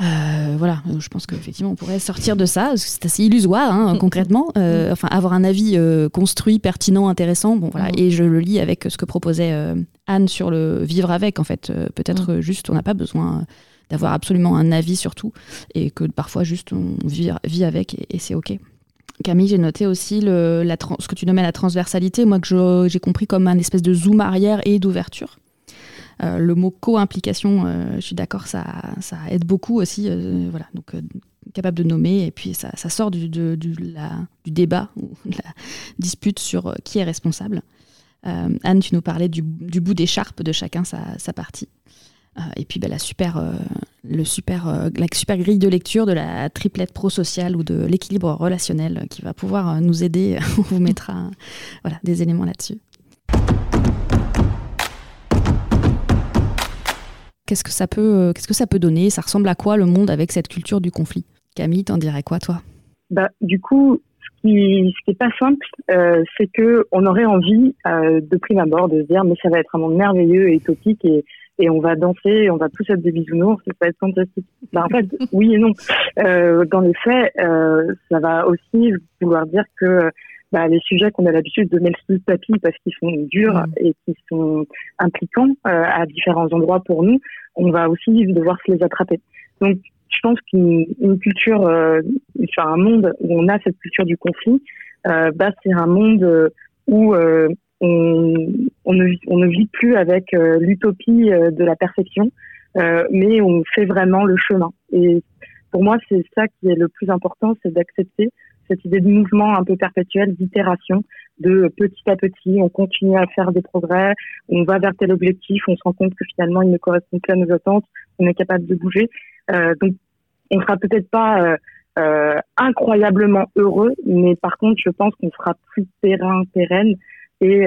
Mm. voilà, je pense qu'effectivement on pourrait sortir de ça, c'est assez illusoire hein, mm. concrètement. Mm. Enfin, avoir un avis construit, pertinent, intéressant. Bon voilà, et je le lis avec ce que proposait Anne sur le vivre avec. En fait, peut-être juste on n'a pas besoin d'avoir absolument un avis sur tout et que parfois juste on vit, avec et, c'est ok. Camille, j'ai noté aussi le, la ce que tu nommais la transversalité, moi que j'ai compris comme un espèce de zoom arrière et d'ouverture. Euh, le mot co-implication, euh, je suis d'accord, ça, aide beaucoup aussi. Euh, voilà, donc capable de nommer et puis ça, sort du, débat ou de la dispute sur qui est responsable. Anne, tu nous parlais du, du bout d'écharpe de chacun sa, partie. et puis bah, la, super, le super, la super grille de lecture de la triplette pro-sociale ou de l'équilibre relationnel qui va pouvoir nous aider. On vous mettra des éléments là-dessus. Qu'est-ce que ça peut, qu'est-ce que ça peut donner? Ça ressemble à quoi le monde avec cette culture du conflit? Camille, t'en dirais quoi toi? Bah, du coup, ce qui, ce qui est pas simple, euh, c'est que on aurait envie euh, de prime abord de se dire mais ça va être un monde merveilleux et utopique et, et on va danser, on va tous être des bisounours, ça va être fantastique. Bah, en fait, oui et non. Euh, dans les faits, euh, ça va aussi vouloir dire que bah, les sujets qu'on a l'habitude de mettre sous le tapis parce qu'ils sont durs mmh. et qui sont impliquants euh, à différents endroits pour nous, on va aussi devoir se les attraper. Donc je pense qu'une culture, euh, enfin un monde où on a cette culture du conflit, euh, bah, c'est un monde euh, où euh, on, on, ne, on, ne, vit plus avec euh, l'utopie de la perfection, mais on fait vraiment le chemin. Et pour moi, c'est ça qui est le plus important, c'est d'accepter cette idée de mouvement un peu perpétuel, d'itération, de petit à petit, on continue à faire des progrès, on va vers tel objectif, on se rend compte que finalement il ne correspond plus à nos attentes, on est capable de bouger. Euh, donc, on sera peut-être pas euh, euh, incroyablement heureux, mais par contre, je pense qu'on sera plus terrain, pérenne et,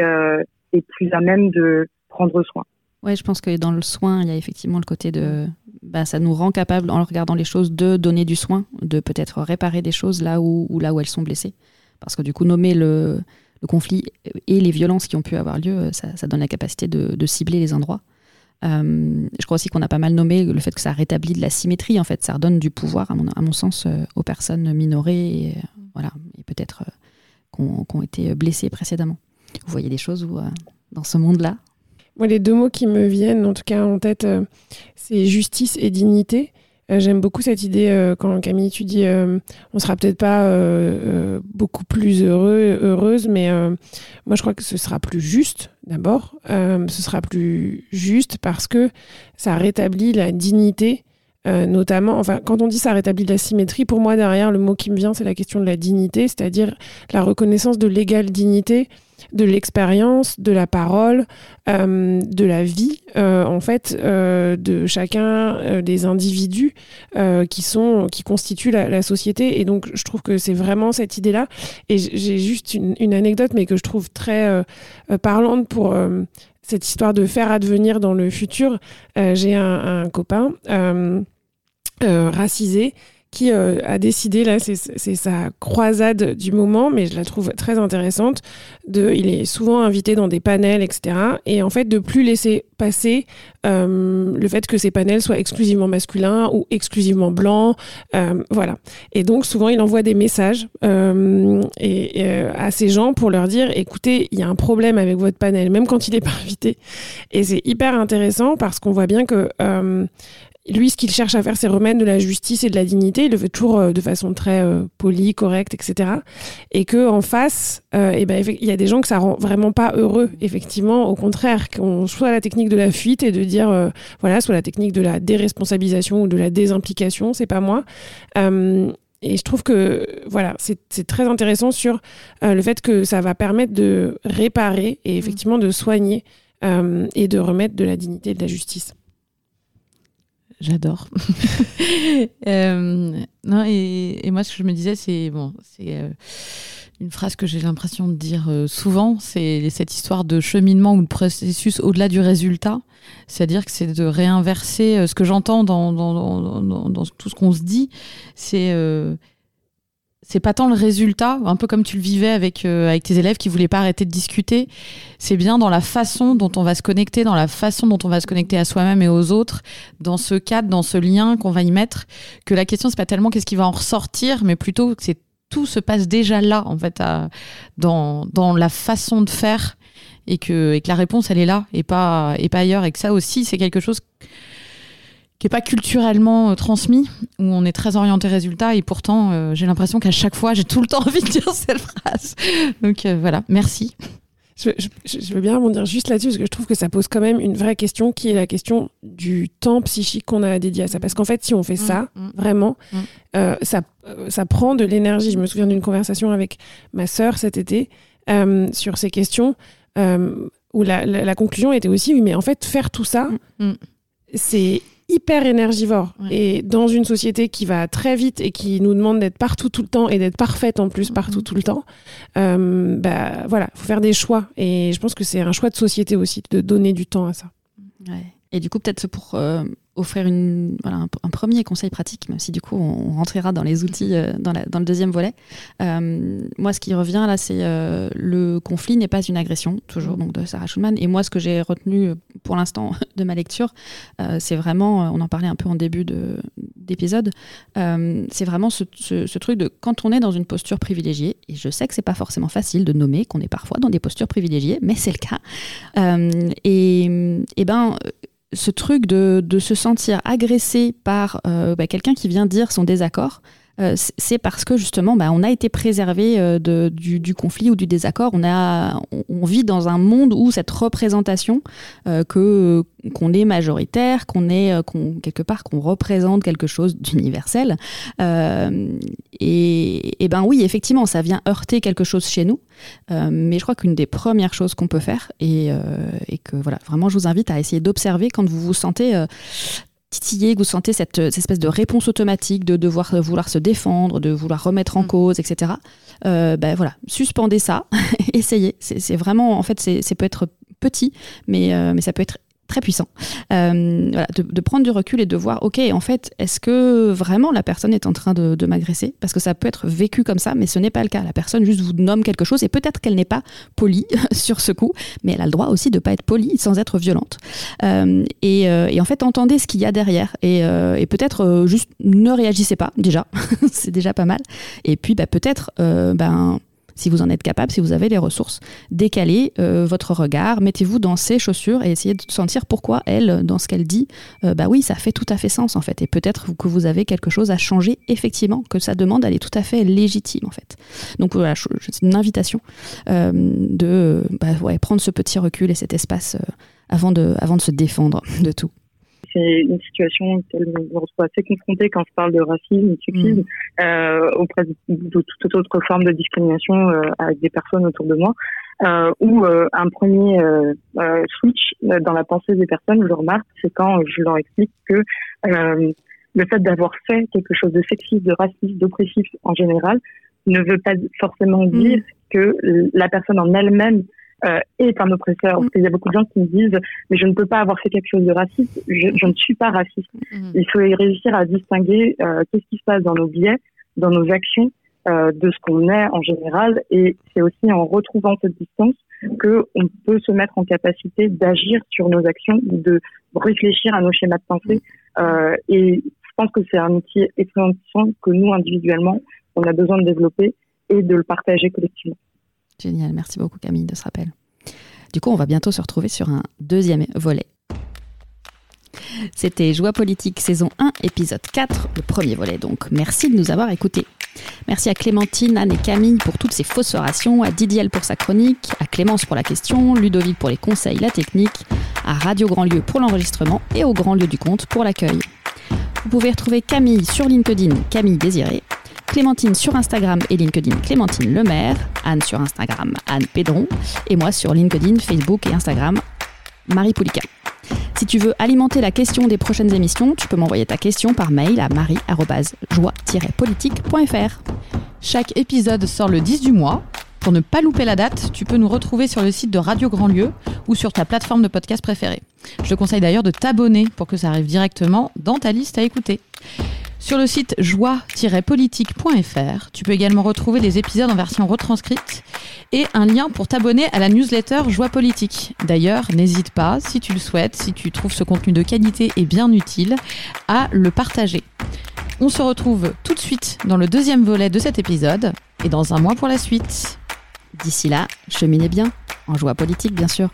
et plus à même de prendre soin. Ouais, je pense que dans le soin, il y a effectivement le côté de, bah, ça nous rend capable, en regardant les choses, de donner du soin, de peut-être réparer des choses là où, là où elles sont blessées. Parce que du coup, nommer le, le conflit et les violences qui ont pu avoir lieu, ça, donne la capacité de, cibler les endroits. Euh, je crois aussi qu'on a pas mal nommé le fait que ça rétablit de la symétrie, en fait, ça redonne du pouvoir, à mon, à mon sens, euh, aux personnes minorées et, euh, voilà, et peut-être qui ont été blessées précédemment. Vous voyez des choses où, dans ce monde-là? Moi, les deux mots qui me viennent, en tout cas en tête, c'est justice et dignité. Euh, j'aime beaucoup cette idée euh, quand Camille tu dis euh, on sera peut-être pas beaucoup plus heureux heureuse mais moi je crois que ce sera plus juste d'abord ce sera plus juste parce que ça rétablit la dignité notamment, enfin, quand on dit ça rétablit la symétrie, pour moi, derrière, le mot qui me vient, c'est la question de la dignité, c'est-à-dire la reconnaissance de l'égale dignité de l'expérience, de la parole, euh, de la vie, euh, en fait, euh, de chacun des individus qui sont, qui constituent la, société. Et donc, je trouve que c'est vraiment cette idée-là. Et j'ai juste une, anecdote, mais que je trouve très parlante pour cette histoire de faire advenir dans le futur. j'ai un, un, copain racisé qui euh, a décidé, là, c'est sa croisade du moment, mais je la trouve très intéressante. De, il est souvent invité dans des panels, etc. Et en fait, de plus laisser passer euh, le fait que ces panels soient exclusivement masculins ou exclusivement blancs. Euh, voilà. Et donc, souvent, il envoie des messages euh, et, euh, à ces gens pour leur dire écoutez, il y a un problème avec votre panel, même quand il n'est pas invité. Et c'est hyper intéressant parce qu'on voit bien que euh, lui, ce qu'il cherche à faire, c'est remettre de la justice et de la dignité. Il le fait toujours euh, de façon très euh, polie, correcte, etc. Et que en face, euh, eh ben, il y a des gens que ça rend vraiment pas heureux. Effectivement, au contraire, qu'on soit la technique de la fuite et de dire, voilà, soit la technique de la déresponsabilisation ou de la désimplication, c'est pas moi. et je trouve que voilà, c'est très intéressant sur le fait que ça va permettre de réparer et effectivement de soigner et de remettre de la dignité et de la justice. J'adore. euh, non, et, et, moi, ce que je me disais, c'est bon, c'est euh, une phrase que j'ai l'impression de dire euh, souvent, c'est cette histoire de cheminement ou de processus au-delà du résultat. C'est-à-dire que c'est de réinverser ce que j'entends dans, dans, dans, dans, tout ce qu'on se dit. C'est c'est pas tant le résultat, un peu comme tu le vivais avec, euh, avec tes élèves qui voulaient pas arrêter de discuter. C'est bien dans la façon dont on va se connecter, dans la façon dont on va se connecter à soi-même et aux autres, dans ce cadre, dans ce lien qu'on va y mettre, que la question c'est pas tellement qu'est-ce qui va en ressortir, mais plutôt que c'est tout se passe déjà là, en fait, dans, dans la façon de faire et que, et que la réponse elle est là et pas, et pas ailleurs. Et que ça aussi, c'est quelque chose qui est pas culturellement euh, transmis, où on est très orienté résultat, et pourtant euh, j'ai l'impression qu'à chaque fois j'ai tout le temps envie de dire cette phrase. Donc euh, voilà, merci. Je, je, veux bien rebondir juste là-dessus parce que je trouve que ça pose quand même une vraie question qui est la question du temps psychique qu'on a dédié à ça. Parce qu'en fait, si on fait mmh, ça, mmh. vraiment, mmh. ça, ça prend de l'énergie. Je me souviens d'une conversation avec ma sœur cet été sur ces questions où la, la, la, conclusion était aussi oui, mais en fait, faire tout ça, c'est hyper énergivore. Et dans une société qui va très vite et qui nous demande d'être partout tout le temps et d'être parfaite en plus partout Mhm. tout le temps, euh, bah voilà, faut faire des choix. Et je pense que c'est un choix de société aussi de donner du temps à ça. Ouais. Et du coup, peut-être pour euh, offrir une, voilà, un, un premier conseil pratique, même si du coup on rentrera dans les outils euh, dans, la- dans le deuxième volet. Euh, moi, ce qui revient là, c'est euh, le conflit n'est pas une agression, toujours donc de Sarah Schulman. Et moi, ce que j'ai retenu euh, pour l'instant de ma lecture, c'est vraiment, on en parlait un peu en début de- d'épisode, c'est vraiment ce, ce- ce truc de quand on est dans une posture privilégiée, et je sais que c'est pas forcément facile de nommer qu'on est parfois dans des postures privilégiées, mais c'est le cas. Et, et ben, ce truc de, de se sentir agressé par euh, bah, quelqu'un qui vient dire son désaccord, euh, c'est parce que justement, bah, on a été préservé euh, du, conflit ou du désaccord. On, vit dans un monde où cette représentation euh, qu'on est majoritaire, qu'on est quelque part qu'on représente quelque chose d'universel. Et, et ben oui, effectivement, ça vient heurter quelque chose chez nous. Mais je crois qu'une des premières choses qu'on peut faire, et, et que voilà, vraiment, je vous invite à essayer d'observer quand vous vous sentez euh, titillé, que vous sentez cette, cette espèce de réponse automatique de devoir vouloir se défendre, de vouloir remettre en Mm. cause, etc. Euh, ben voilà, suspendez ça, essayez. C'est vraiment, en fait, c'est c'est peut être petit, mais, euh, mais ça peut être très puissant. Euh, de, prendre du recul et de voir, ok, en fait, est-ce que vraiment la personne est en train de, m'agresser? Parce que ça peut être vécu comme ça, mais ce n'est pas le cas. La personne juste vous nomme quelque chose et peut-être qu'elle n'est pas polie sur ce coup, mais elle a le droit aussi de pas être polie sans être violente. Euh, et, euh, et en fait, entendez ce qu'il y a derrière et, et peut-être juste ne réagissez pas déjà, c'est déjà pas mal. Et puis bah, peut-être, ben si vous en êtes capable, si vous avez les ressources, décalez euh, votre regard, mettez-vous dans ses chaussures et essayez de sentir pourquoi elle, dans ce qu'elle dit, euh, bah oui, ça fait tout à fait sens en fait. Et peut-être que vous avez quelque chose à changer effectivement, que sa demande elle est tout à fait légitime en fait. Donc voilà, c'est une invitation euh, de bah, prendre ce petit recul et cet espace avant de se défendre de tout. C'est une situation auquel on retrouve assez confronté quand on parle de racisme, de sexisme, euh, auprès de, de toute autre forme de discrimination euh, avec des personnes autour de moi, euh, où euh, un premier switch dans la pensée des personnes, je le remarque, c'est quand je leur explique que le fait d'avoir fait quelque chose de sexiste, de raciste, d'oppressif en général, ne veut pas forcément dire que la personne en elle-même euh, est un oppresseur. Parce qu'il y a beaucoup de gens qui me disent mais je ne peux pas avoir fait quelque chose de raciste, je, je ne suis pas raciste. Mhm. Il faut réussir à distinguer euh, qu'est-ce qui se passe dans nos biais, dans nos actions, euh, de ce qu'on est en général, et c'est aussi en retrouvant cette distance que on peut se mettre en capacité d'agir sur nos actions, de réfléchir à nos schémas de pensée. Euh, et je pense que c'est un outil extrêmement puissant que nous individuellement on a besoin de développer et de le partager collectivement. Génial, merci beaucoup Camille de ce rappel. Du coup, on va bientôt se retrouver sur un deuxième volet. C'était Joie politique saison 1, épisode 4, le premier volet donc. Merci de nous avoir écoutés. Merci à Clémentine, Anne et Camille pour toutes ces fausses orations, à Didiel pour sa chronique, à Clémence pour la question, Ludovic pour les conseils, la technique, à Radio Grand Lieu pour l'enregistrement et au Grand Lieu du Compte pour l'accueil. Vous pouvez retrouver Camille sur LinkedIn, Camille Désiré, Clémentine sur Instagram et LinkedIn Clémentine Lemaire, Anne sur Instagram Anne Pédron et moi sur LinkedIn, Facebook et Instagram Marie Poulika. Si tu veux alimenter la question des prochaines émissions, tu peux m'envoyer ta question par mail à marie-joie-politique.fr. Chaque épisode sort le 10 du mois. Pour ne pas louper la date, tu peux nous retrouver sur le site de Radio Grand Lieu ou sur ta plateforme de podcast préférée. Je te conseille d'ailleurs de t'abonner pour que ça arrive directement dans ta liste à écouter. Sur le site joie-politique.fr, tu peux également retrouver des épisodes en version retranscrite et un lien pour t'abonner à la newsletter Joie Politique. D'ailleurs, n'hésite pas, si tu le souhaites, si tu trouves ce contenu de qualité et bien utile, à le partager. On se retrouve tout de suite dans le deuxième volet de cet épisode et dans un mois pour la suite. D'ici là, cheminez bien, en joie politique bien sûr.